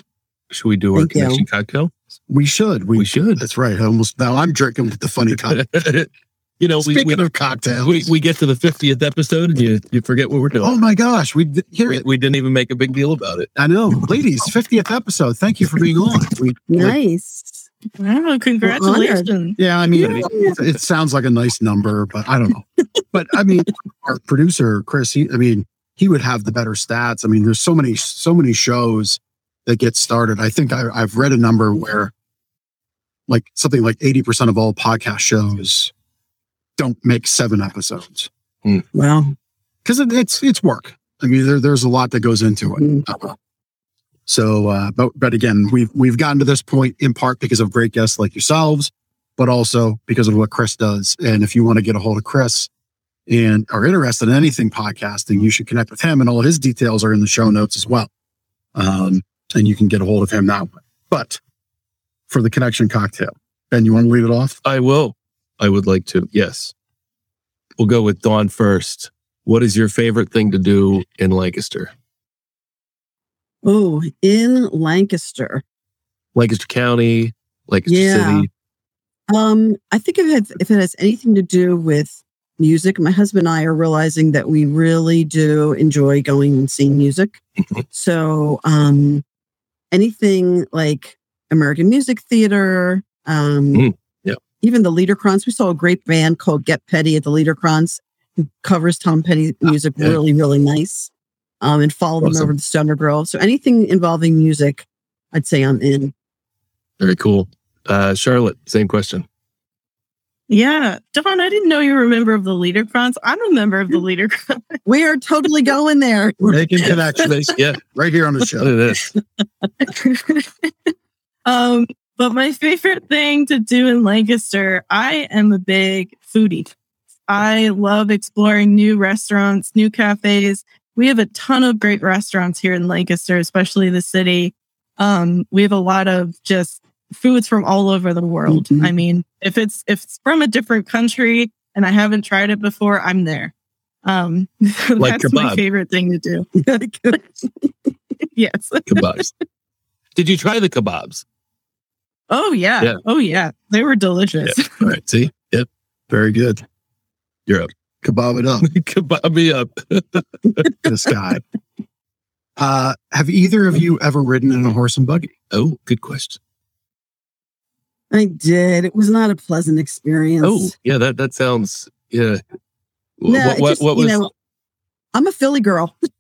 Should we do our Thank you. cocktail? We should. We, We should. That's right. I almost now I'm drinking with the funny cocktail. you know, we, Speaking we, of cocktails, we we get to the 50th episode and you you forget what we're doing. oh my gosh, we did- here we, we didn't even make a big deal about it. I know, ladies, 50th episode. Thank you for being on. We, Nice. Wow, congratulations. yeah, I mean, Yeah. it, it sounds like a nice number, but I don't know. But I mean, our producer Chris, he, I mean, he would have the better stats. I mean, there's so many, so many shows that get started. I think I, I've read a number where, like, something like 80% of all podcast shows don't make seven episodes Well, because it, it's it's work. I mean, there, there's a lot that goes into it. Mm. So, uh, but but again, we've we've gotten to this point in part because of great guests like yourselves, but also because of what Chris does. And if you want to get a hold of Chris and are interested in anything podcasting, you should connect with him. And all of his details are in the show notes as well. Um, and you can get a hold of him that way. But for the connection cocktail, Ben, you want to lead it off? I will. I would like to. Yes. We'll go with Dawn first. What is your favorite thing to do in Lancaster? Oh, in Lancaster. Lancaster County, Lancaster Yeah. City. Um, I think if it, if it has anything to do with music, my husband and I are realizing that we really do enjoy going and seeing music. so, um, anything like American Music Theater, um, Mm, yeah. even the Liederkranz. We saw a great band called Get Petty at the Liederkranz who covers Tom Petty music yeah. really, really nice. Um, and follow them over to Stoner Girl. So anything involving music, I'd say I'm in. Very cool. Uh, Charlotte, same question. Yeah. Dawn, I didn't know you were a member of the Liederkranz. I'm a member of the Liederkranz. We are totally going there. We're making connections yeah. right here on the Look show. at this. um, but my favorite thing to do in Lancaster, I am a big foodie. I love exploring new restaurants, new cafes. We have a ton of great restaurants here in Lancaster, especially the city. Um, we have a lot of just foods from all over the world. Mhm. I mean, if it's if it's from a different country and I haven't tried it before, I'm there. Um, Like that's my favorite thing to do. yes. Kebabs. Did you try the kebabs? Oh yeah. Yeah. Oh yeah. They were delicious. All right. See? Yep. Very good. You're up. Kebab it up. Kebab me up. this guy. Uh, have either of you ever ridden in a horse and buggy? Oh, good question. I did. It was not a pleasant experience. Oh, yeah, that that sounds yeah. no, what what, just, what was you know, I'm a Philly girl.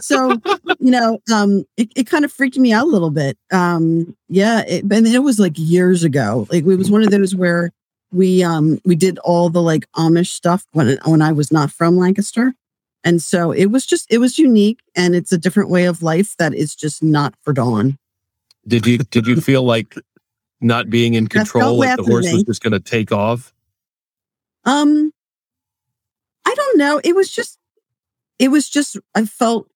so you know um it, it kind of freaked me out a little bit. Um yeah it, and it was like years ago. Like it was one of those where we um we did all the like amish stuff when when i was not from lancaster. And so it was just it was unique and it's a different way of life that is just not for dawn. Did you did you feel like not being in control like the horse was just going to take off? Um i don't know. It was just it was just i felt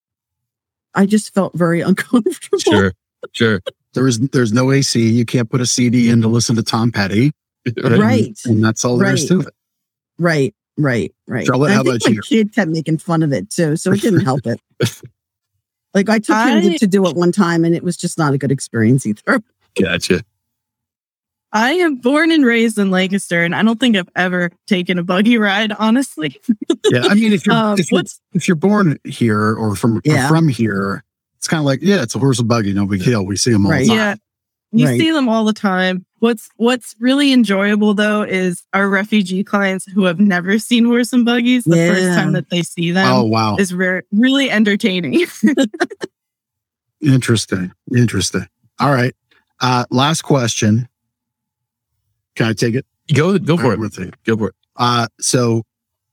i just felt very uncomfortable sure sure There is there's no AC. You can't put a CD in to listen to Tom Petty. Right. And that's all there is Right. to it. Right, right, right. Charlotte, how I think about my you? kid kept making fun of it too, so it didn't help it. Like I took him I- to, to do it one time, and it was just not a good experience either. gotcha I am born and raised in Lancaster, and I don't think I've ever taken a buggy ride, honestly. Yeah. I mean, if you're Um, if you're, if you're born here or from or from here, it's kind of like yeah, it's a horse and buggy, no big deal. We see them all Right. the time. yeah, you Right. see them all the time. What's What's really enjoyable though is our refugee clients who have never seen horse and buggies. The first time that they see them Oh wow, is re- really entertaining. interesting, interesting. All right. Uh, last question. Can I take it? go go for right, it we'll it. go for it Uh, so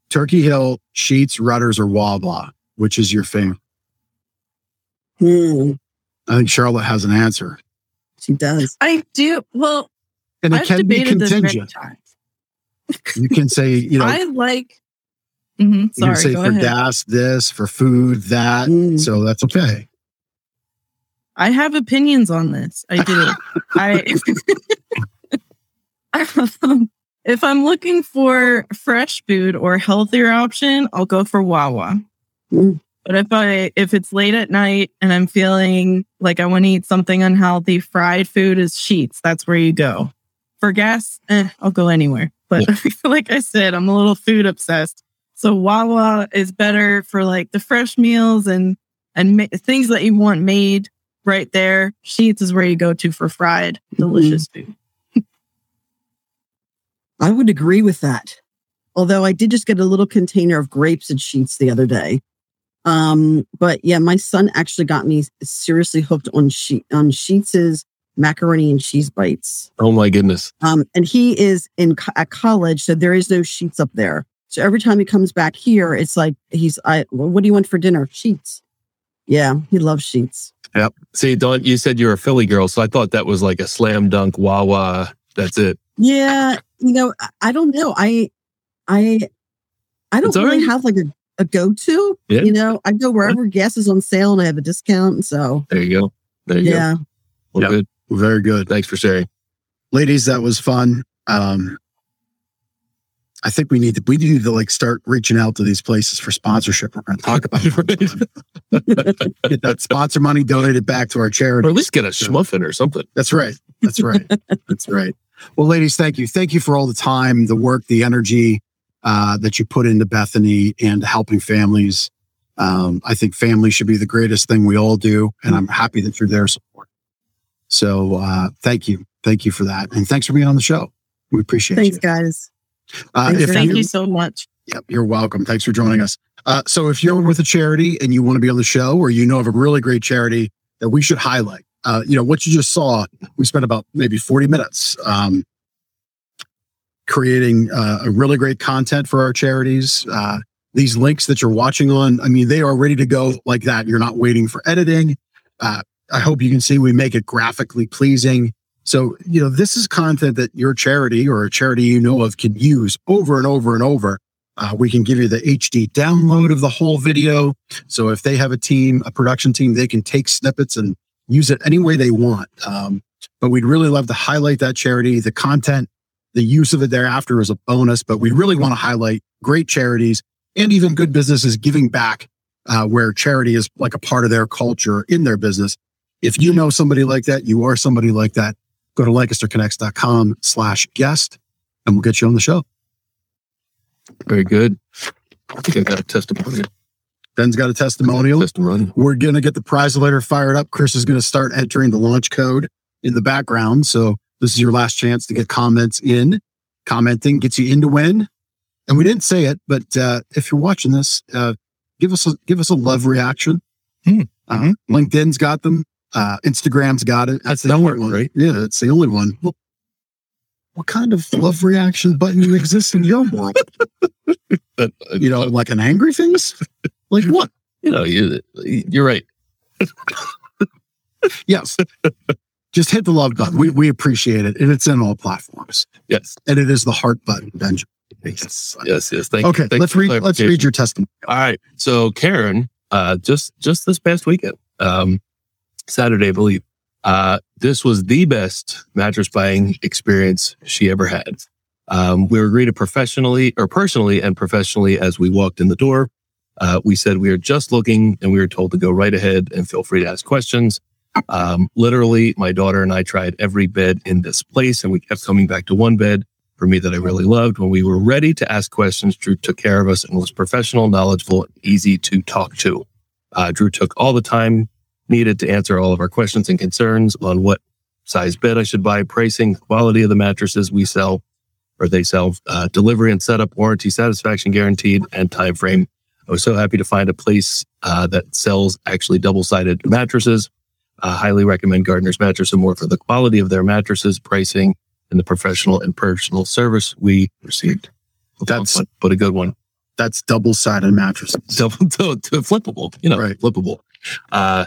Turkey Hill, Sheetz, Rutter's, or Wawa, which is your favorite? Hmm, I think Charlotte has an answer, she does. I do. Well, and it I've can be debated this contingent. You can say, you know, I like. Mhm, you sorry, can say go for ahead. gas this, for food that. Mm. So that's okay. I have opinions on this. I do. I if I'm looking for fresh food or healthier option, I'll go for Wawa. Mm. But if I if it's late at night and I'm feeling like I want to eat something unhealthy, fried food is Sheetz. That's where you go. For gas, eh, I'll go anywhere. But like I said, I'm a little food obsessed. So Wawa is better for like the fresh meals and and ma- things that you want made right there. Sheetz is where you go to for fried, delicious food. I would agree with that. Although I did just get a little container of grapes and Sheetz the other day. Um, but yeah, my son actually got me seriously hooked on sheet on Sheetz's macaroni and cheese bites. oh my goodness Um, and he is in co- at college, so there is no Sheetz up there. So every time he comes back here, it's like he's I. well, What do you want for dinner? Sheets. Yeah, he loves Sheetz. Yep. See Dawn you said you're a Philly girl so I thought that was like a slam dunk Wawa that's it Yeah, you know, I- I don't know. I, I, I don't It's really right. have like a, a go to. Yeah. You know, I go wherever gas is on sale and I have a discount. So there you go there you go yeah, well, Yep. good Very good. thanks for sharing Ladies, that was fun. Um, I think we need to we need to like start reaching out to these places for sponsorship. We're going to talk about it. get that sponsor money donated back to our charity, or at least get a schmuffin or something That's right. That's right. That's right. Well, ladies, thank you. Thank you for all the time, the work, the energy uh, that you put into Bethany and helping families. Um, I think family should be the greatest thing we all do, and I'm happy that you're there support. So, uh, thank you, thank you for that, and thanks for being on the show. We appreciate it. thanks, you. guys. Uh, Thanks if Thank you- you so much. Yep, you're welcome. Thanks for joining us. Uh, so, if you're with a charity and you want to be on the show, or you know of a really great charity that we should highlight, uh, you know what you just saw, we spent about maybe 40 minutes um, creating uh, a really great content for our charities. Uh, these links that you're watching on, I mean, they are ready to go like that. You're not waiting for editing. Uh, I hope you can see we make it graphically pleasing. So, you know, this is content that your charity or a charity you know of can use over and over and over. Uh, we can give you the HD download of the whole video. So if they have a team, a production team, they can take snippets and use it any way they want. Um, but we'd really love to highlight that charity. The content, the use of it thereafter is a bonus, but we really want to highlight great charities and even good businesses giving back uh, where charity is like a part of their culture in their business. If you know somebody like that, you are somebody like that, go to lancasterconnects.com slash guest and we'll get you on the show. very good I think I got a testimonial Ben's got a testimonial. Testimonial. We're going to get the prize letter fired up. Chris is going to start entering the launch code in the background. So this is your last chance to get comments in. Commenting gets you in to win. And we didn't say it, but uh, if you're watching this, uh, give us a give us a love reaction. Hmm. Uh, Mhm. LinkedIn's got them. Uh, Instagram's got it. That's the the only one, right? Yeah, it's the only one. Well, what kind of love reaction button exists in your world? Uh, You know, like an angry face? Like what? you know, you, you're right. Yes. Just hit the love button. We, we appreciate it. And it's in all platforms. Yes. And it is the heart button, Benjamin. Yes. Yes. Yes. Thank you. Okay, Thank let's read let's read your testimony. All right. So Karen, uh, just just this past weekend, um, Saturday, I believe, uh, this was the best mattress buying experience she ever had. Um, we were greeted professionally or personally and professionally as we walked in the door. Uh, we said we are just looking and we were told to go right ahead and feel free to ask questions. Um, literally, my daughter and I tried every bed in this place and we kept coming back to one bed for me that I really loved. When we were ready to ask questions, Drew took care of us and was professional, knowledgeable, easy to talk to. Uh, Drew took all the time needed to answer all of our questions and concerns on what size bed I should buy, pricing, quality of the mattresses we sell or they sell, uh, delivery and setup, warranty, satisfaction guaranteed, and time frame. I was so happy to find a place uh, that sells actually double-sided mattresses. Uh, highly recommend Gardner's Mattress and More for the quality of their mattresses, pricing, and the professional and personal service we received. That's- but, but a good one. That's double sided mattresses. Double to, to flippable, you know, Right. flippable. Uh,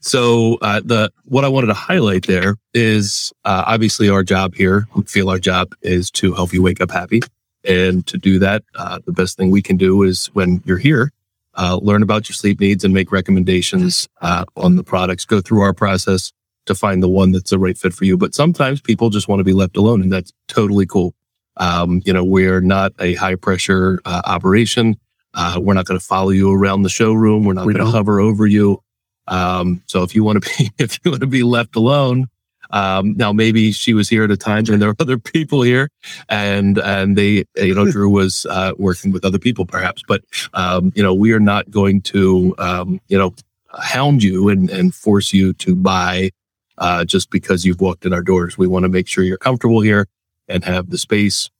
so uh, the what I wanted to highlight there is uh, obviously our job here. We feel our job is to help you wake up happy, and to do that, uh, the best thing we can do is when you're here, uh, learn about your sleep needs and make recommendations uh, on the products. Go through our process to find the one that's the right fit for you. But sometimes people just want to be left alone, and that's totally cool. Um, you know, we're not a high pressure uh, operation. Uh, we're not going to follow you around the showroom. We're not going to hover over you. Um, so if you want to be, if you want to be left alone, um, now maybe she was here at a time and there were other people here and, and they, you know, Drew was, uh, working with other people perhaps, but, um, you know, we are not going to, um, you know, hound you and, and force you to buy, uh, just because you've walked in our doors. We want to make sure you're comfortable here and have the space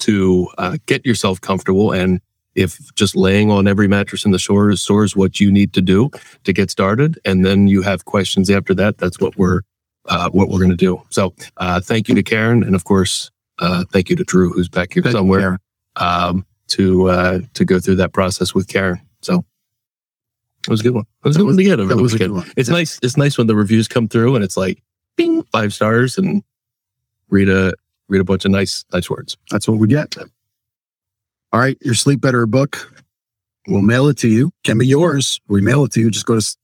to, uh, get yourself comfortable and, if just laying on every mattress in the store store is what you need to do to get started, and then you have questions after that, that's what we're uh, what we're going to do. So, uh, thank you to Karen, and of course, uh, thank you to Drew, who's back here Thank somewhere, um, to uh, to go through that process with Karen. So, it was a good one. It was a good one to get. over That was a good one. It's nice. It's nice when the reviews come through and it's like, bing, five stars, and read a read a bunch of nice nice words. That's what we get. All right, your sleep better book. We'll mail it to you. Can be yours. We mail it to you. Just go to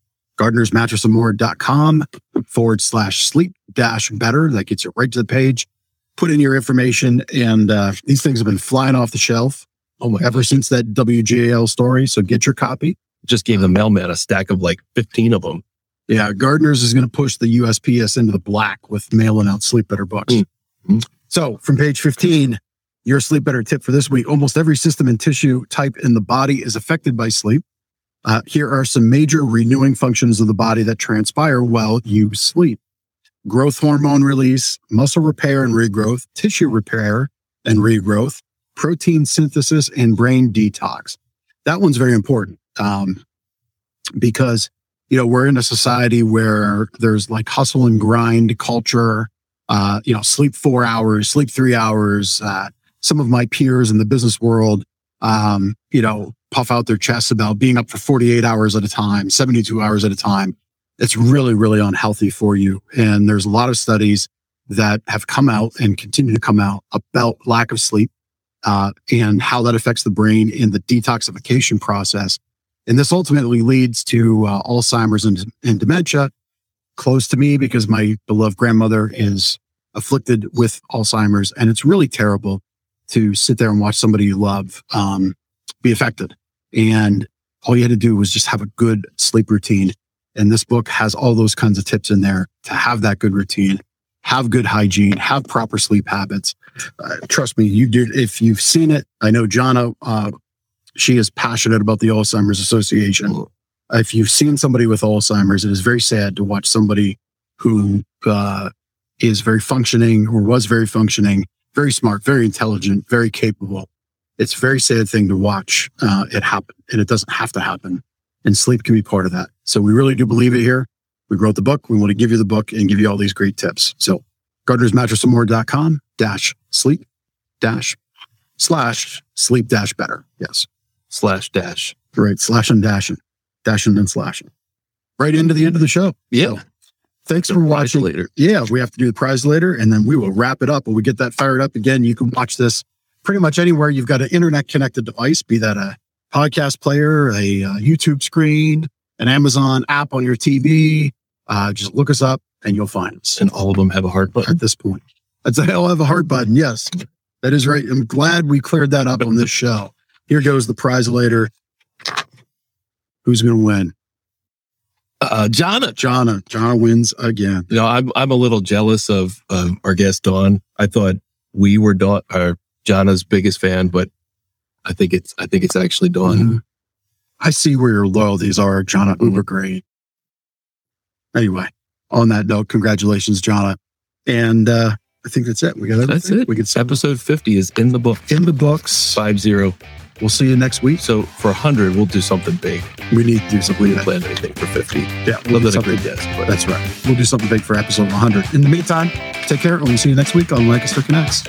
gardnersmattressandmore.com forward slash sleep dash better. That gets you right to the page. Put in your information, and uh, these things have been flying off the shelf Oh my! ever since that WGAL story. So get your copy. Just gave the mailman a stack of like fifteen of them. Yeah, Gardner's is going to push the USPS into the black with mailing out Sleep Better books. Mhm. So from page 15, your Sleep Better tip for this week. Almost every system and tissue type in the body is affected by sleep. Uh, here are some major renewing functions of the body that transpire while you sleep. Growth hormone release, muscle repair and regrowth, tissue repair and regrowth, protein synthesis, and brain detox. That one's very important um, because you know, we're in a society where there's like hustle and grind culture, uh, you know, sleep four hours, sleep three hours. Uh, some of my peers in the business world, um, you know, puff out their chests about being up for 48 hours at a time, 72 hours at a time. It's really, really unhealthy for you. And there's a lot of studies that have come out and continue to come out about lack of sleep, uh, and how that affects the brain in the detoxification process. And this ultimately leads to uh, Alzheimer's and, and dementia close to me because my beloved grandmother is afflicted with Alzheimer's. And it's really terrible to sit there and watch somebody you love um, be affected. And all you had to do was just have a good sleep routine. And this book has all those kinds of tips in there to have that good routine, have good hygiene, have proper sleep habits. Uh, trust me, you did. If you've seen it, I know John uh, She is passionate about the Alzheimer's Association. If you've seen somebody with Alzheimer's, it is very sad to watch somebody who uh, is very functioning or was very functioning, very smart, very intelligent, very capable. It's a very sad thing to watch uh, it happen, and it doesn't have to happen. And sleep can be part of that. So we really do believe it here. We wrote the book. We want to give you the book and give you all these great tips. So gardnersmattressandmore.com dash sleep dash slash sleep dash better. Yes. Slash dash. Right. Slash and dashing, dashing and slashing. Right into the end of the show. Yeah. So, thanks for watching. later. Yeah, we have to do the prize later and then we will wrap it up. When we get that fired up again, you can watch this pretty much anywhere you've got an internet connected device, be that a podcast player, a, uh YouTube screen, an Amazon app on your TV. Uh, just look us up and you'll find us And all of them have a heart button. at this point. I'd say I'll have a heart button. Yes, that is right. I'm glad we cleared that up on this show. Here goes the prize later. Who's going to win? Uh, Jonna. Jonna. Jonna wins again. You know, I'm I'm a little jealous of um, our guest Dawn. I thought we were Dawn, our Jonna's biggest fan, but I think it's I think it's actually Dawn. Mhm. I see where your loyalties are, Jonna Uber great. Anyway, on that note, congratulations, Jonna. And uh, I think that's it. We got everything. That's it. We can Episode 50 is in the book. in the books. Five zero. We'll see you next week. So for 100, we'll do something big. We need to do something. We didn't plan anything for 50. Yeah, we'll Other do something. but That's right. We'll do something big for episode 100. In the meantime, take care and we'll see you next week on Lancaster Connects.